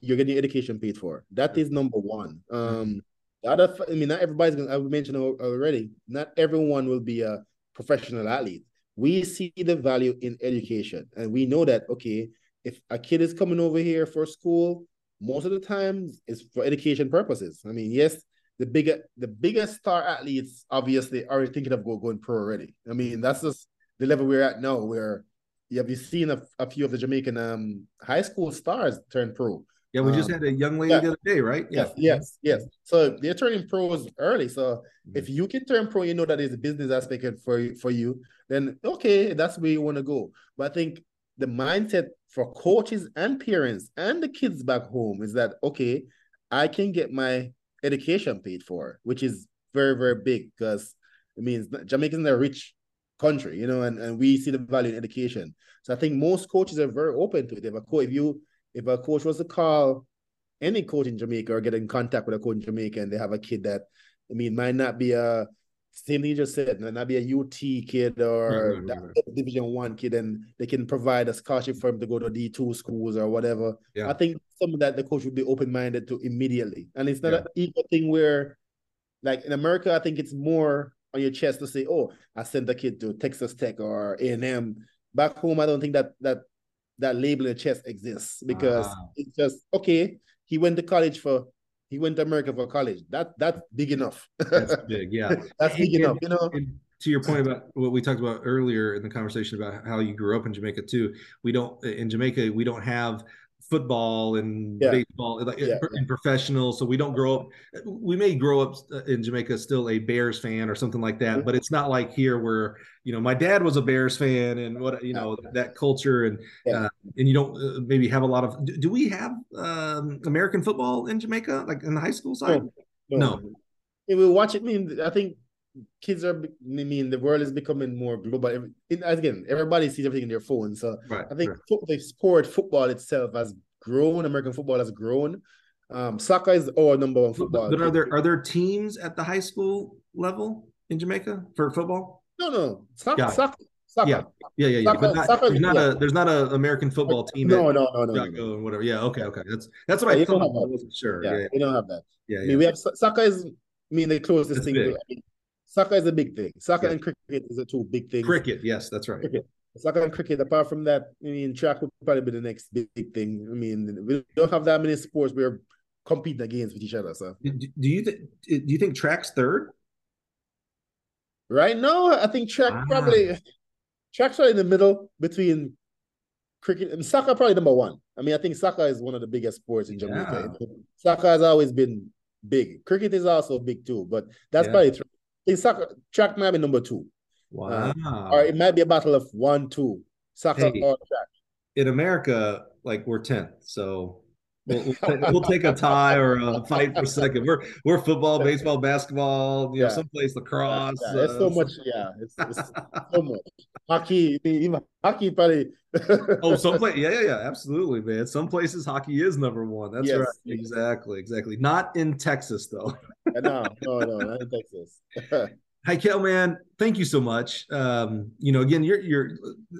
you're getting education paid for. That is number one. Um, the other, I mean, not everybody's gonna. I mentioned already. Not everyone will be a professional athlete. We see the value in education, and we know that okay, if a kid is coming over here for school, most of the time it's for education purposes. I mean, yes, the bigger the biggest star athletes obviously are thinking of going pro already. I mean, that's just the level we're at now, where you have you seen a, a few of the Jamaican um, high school stars turn pro. Yeah, we just um, had a young lady yeah. the other day, right? Yes, yeah. yes, yes. So they're turning pros early. So mm-hmm. if you can turn pro, you know that is a business aspect for for you. Then okay, that's where you want to go. But I think the mindset for coaches and parents and the kids back home is that okay, I can get my education paid for, which is very very big because it means Jamaicans are a rich country, you know, and, and we see the value in education. So I think most coaches are very open to it. If a coach, if you if a coach was to call any coach in Jamaica or get in contact with a coach in Jamaica and they have a kid that I mean might not be a same thing you just said, might not be a UT kid or right, right, right, division one kid, and they can provide a scholarship for him to go to D2 schools or whatever. Yeah. I think some of that the coach would be open-minded to immediately. And it's not yeah. an equal thing where like in America, I think it's more on your chest to say, "Oh, I sent a kid to Texas Tech or A and M." Back home, I don't think that that that label the chest exists because ah. it's just okay. He went to college for he went to America for college. That that's big enough. that's big, yeah. that's big and, enough, you know. to your point about what we talked about earlier in the conversation about how you grew up in Jamaica too, we don't in Jamaica we don't have football and yeah. baseball like yeah. in professional so we don't grow up we may grow up uh, in jamaica still a bears fan or something like that mm-hmm. but it's not like here where you know my dad was a bears fan and what you know that culture and yeah. uh, and you don't uh, maybe have a lot of do, do we have um, american football in jamaica like in the high school side no, no. no. we watch it I mean i think kids are i mean the world is becoming more global again everybody sees everything in their phone so right, i think right. the sport football itself has grown american football has grown um, soccer is our number one football but are there are there teams at the high school level in jamaica for football no no soccer, soccer Soccer. Yeah, yeah, yeah, yeah. Soccer, but not, there's not yeah. a there's not a American football team. No, no, no, no, no. Whatever. Yeah, okay, okay. That's that's what yeah, I thought. I wasn't sure. Yeah, yeah, we don't have that. Yeah, I mean, we have soccer is I mean the closest thing. I mean, soccer is a big thing. Soccer yeah. and cricket is the two big things. Cricket, yes, that's right. Cricket. Soccer and cricket. Apart from that, I mean, track would probably be the next big, big thing. I mean, we don't have that many sports we're competing against with each other. So, do, do you think? Do you think track's third? Right now, I think track ah. probably track's right in the middle between cricket and soccer. Probably number one. I mean, I think soccer is one of the biggest sports in Jamaica. Yeah. Soccer has always been big. Cricket is also big too, but that's yeah. probably think soccer track might be number two. Wow. Uh, or it might be a battle of one, two, soccer hey, or track. In America, like we're 10th. So we'll, we'll, we'll, take a tie or a fight for a second. We're we're football, baseball, basketball, you yeah. know, someplace lacrosse. Yeah, it's uh, so much. Yeah, it's, it's so much. Hockey, even hockey probably. oh, someplace. Yeah, yeah, yeah. Absolutely, man. Some places hockey is number one. That's yes. right. Exactly, exactly. Not in Texas though. no, no, no, not in Texas. Hickel, man. Thank you so much. Um, you know, again, you're you're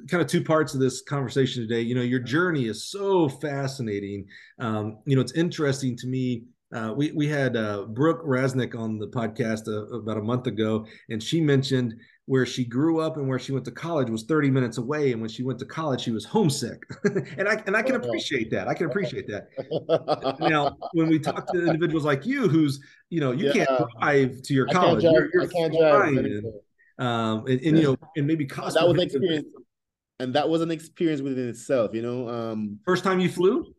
kind of two parts of this conversation today. You know, your journey is so fascinating. Um, you know, it's interesting to me. Uh, we we had uh, Brooke Rasnick on the podcast uh, about a month ago, and she mentioned where she grew up and where she went to college was 30 minutes away and when she went to college she was homesick. And i and i can oh, appreciate that i can appreciate that. Now when we talk to individuals like you who's you know you yeah. can't drive to your college I can't drive, you're, you're can't drive and, um and, and, you know and maybe cost that was an experience and that was an experience within itself you know um first time you flew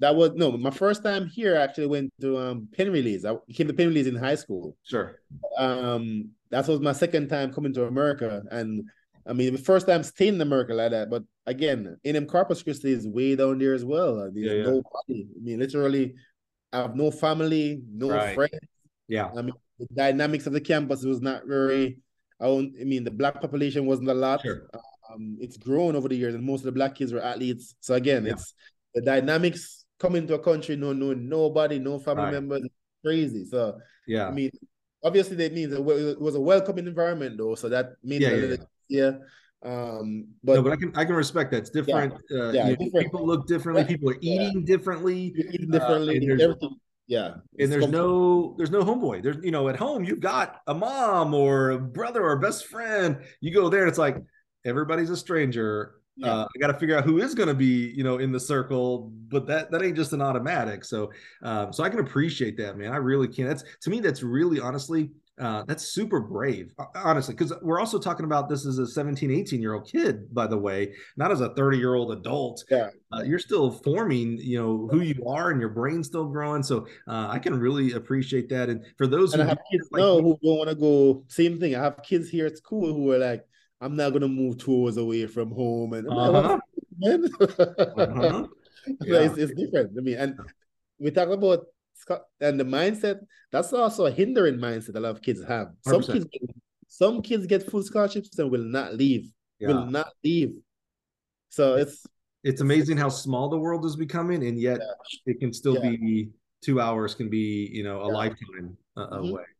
that was no my first time here actually went to um Penn Relays. I came to Penn Relays in high school. Sure. Um that was my second time coming to America. And I mean the first time staying in America like that. But again, in Corpus Christi is way down there as well. There's yeah, yeah. nobody. I mean, literally I have no family, no right. friends. Yeah. I mean the dynamics of the campus was not very I, I mean the black population wasn't a lot. Sure. Um, it's grown over the years, and most of the black kids were athletes. So again, yeah. it's the dynamics coming to a country, no, no, nobody, no family right. members, crazy. So yeah, I mean, obviously that means it was a welcoming environment though, so that means yeah, yeah, yeah. Um, but no, but I can I can respect that. It's different. Yeah, uh, yeah different. people look differently. People are eating differently. Eating differently. Uh, everything. Yeah, and there's no there's no homeboy. There's you know at home you've got a mom or a brother or best friend. You go there and it's like everybody's a stranger. Yeah. Uh, I got to figure out who is going to be, you know, in the circle, but that that ain't just an automatic. So, um, so I can appreciate that, man. I really can. That's to me, that's really honestly, uh, that's super brave, honestly, because we're also talking about this as a 17, 18 year old kid, by the way, not as a 30 year old adult. Yeah. Uh, you're still forming, you know, who you are and your brain's still growing. So uh, I can really appreciate that. And for those and who have kids like, who don't want to go, same thing. I have kids here at school who are like, I'm not gonna move two hours away from home, and uh-huh. uh-huh. yeah. it's, it's different. I mean, and we talk about and the mindset. That's also a hindering mindset a lot of kids have. Some 100%. kids, some kids get full scholarships and will not leave. Yeah. Will not leave. So it's it's amazing how small the world is becoming, and yet yeah. it can still be two hours can be you know a lifetime away. mm-hmm.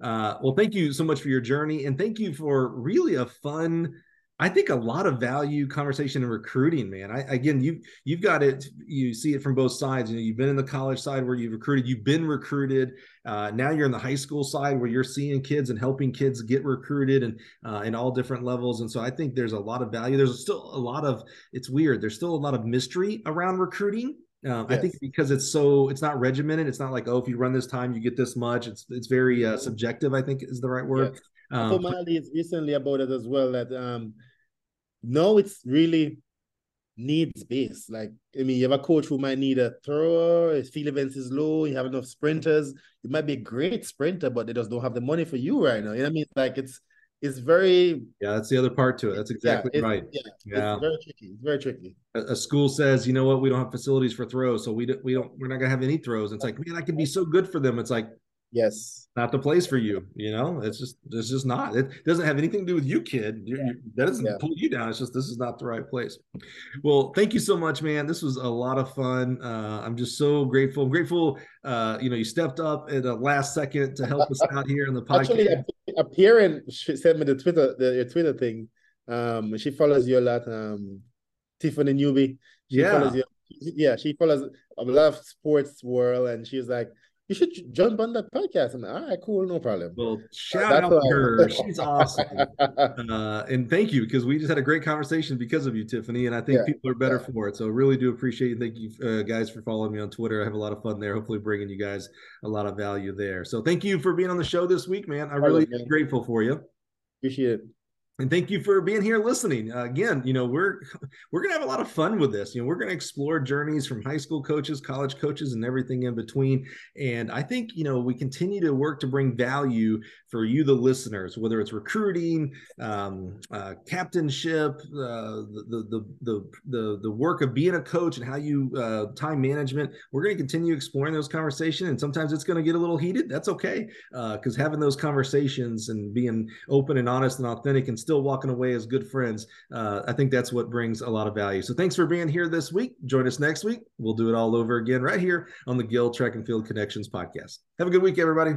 Uh, well, thank you so much for your journey, and thank you for really a fun. I think a lot of value conversation in recruiting, man. I again, you you've got it. You see it from both sides. You know, you've been in the college side where you've recruited. You've been recruited. Uh, now you're in the high school side where you're seeing kids and helping kids get recruited and uh, in all different levels. And so I think there's a lot of value. There's still a lot of. It's weird. There's still a lot of mystery around recruiting. Um, yes. I think because it's so it's not regimented. It's not like oh, if you run this time, you get this much. It's it's very uh, subjective. I think is the right word. Yes. Um, I is recently about it as well. That um, no, it's really needs based. Like I mean, you have a coach who might need a thrower. His field events is low. You have enough sprinters. You might be a great sprinter, but they just don't have the money for you right now. You know what I mean? Like it's it's very yeah that's the other part to it. That's exactly yeah, right. yeah, yeah. It's very tricky it's very tricky. A, a, school says you know what? We don't have facilities for throws so we don't we don't we're not gonna have any throws. It's like man i could be so good for them. It's like Yes. Not the place for you. You know, it's just it's just not. It doesn't have anything to do with you, kid. You, yeah. you, that doesn't yeah. pull you down. It's just this is not the right place. Well, thank you so much, man. This was a lot of fun. Uh, I'm just so grateful. I'm grateful. Uh, you know, you stepped up at the last second to help us out here in the podcast. Actually, appearing sent me the Twitter the your Twitter thing. Um, she follows you a lot. Um, Tiffany Newby. She yeah. Yeah, she follows a lot of sports world, and she's like you should jump on that podcast. I'm like, all right, cool, no problem. Well, shout That's out to her. She's awesome. uh, and thank you because we just had a great conversation because of you, Tiffany. And I think yeah, people are better yeah. for it. So really do appreciate you. Thank you uh, guys for following me on Twitter. I have a lot of fun there. Hopefully bringing you guys a lot of value there. So thank you for being on the show this week, man. I'm really right, grateful for you. Appreciate it and thank you for being here listening. Uh, again you know we're we're gonna have a lot of fun with this. You know we're gonna explore journeys from high school coaches college coaches and everything in between. And i think you know we continue to work to bring value for you the listeners whether it's recruiting um, uh, captainship uh, the, the, the the the work of being a coach and how you uh, time management. We're to continue exploring those conversations and sometimes it's to get a little heated. That's okay because uh, having those conversations and being open and honest and authentic and still walking away as good friends. Uh, I think that's what brings a lot of value. So thanks for being here this week. Join us next week. We'll do it all over again right here on the Gill Track and Field Connections podcast. Have a good week, everybody.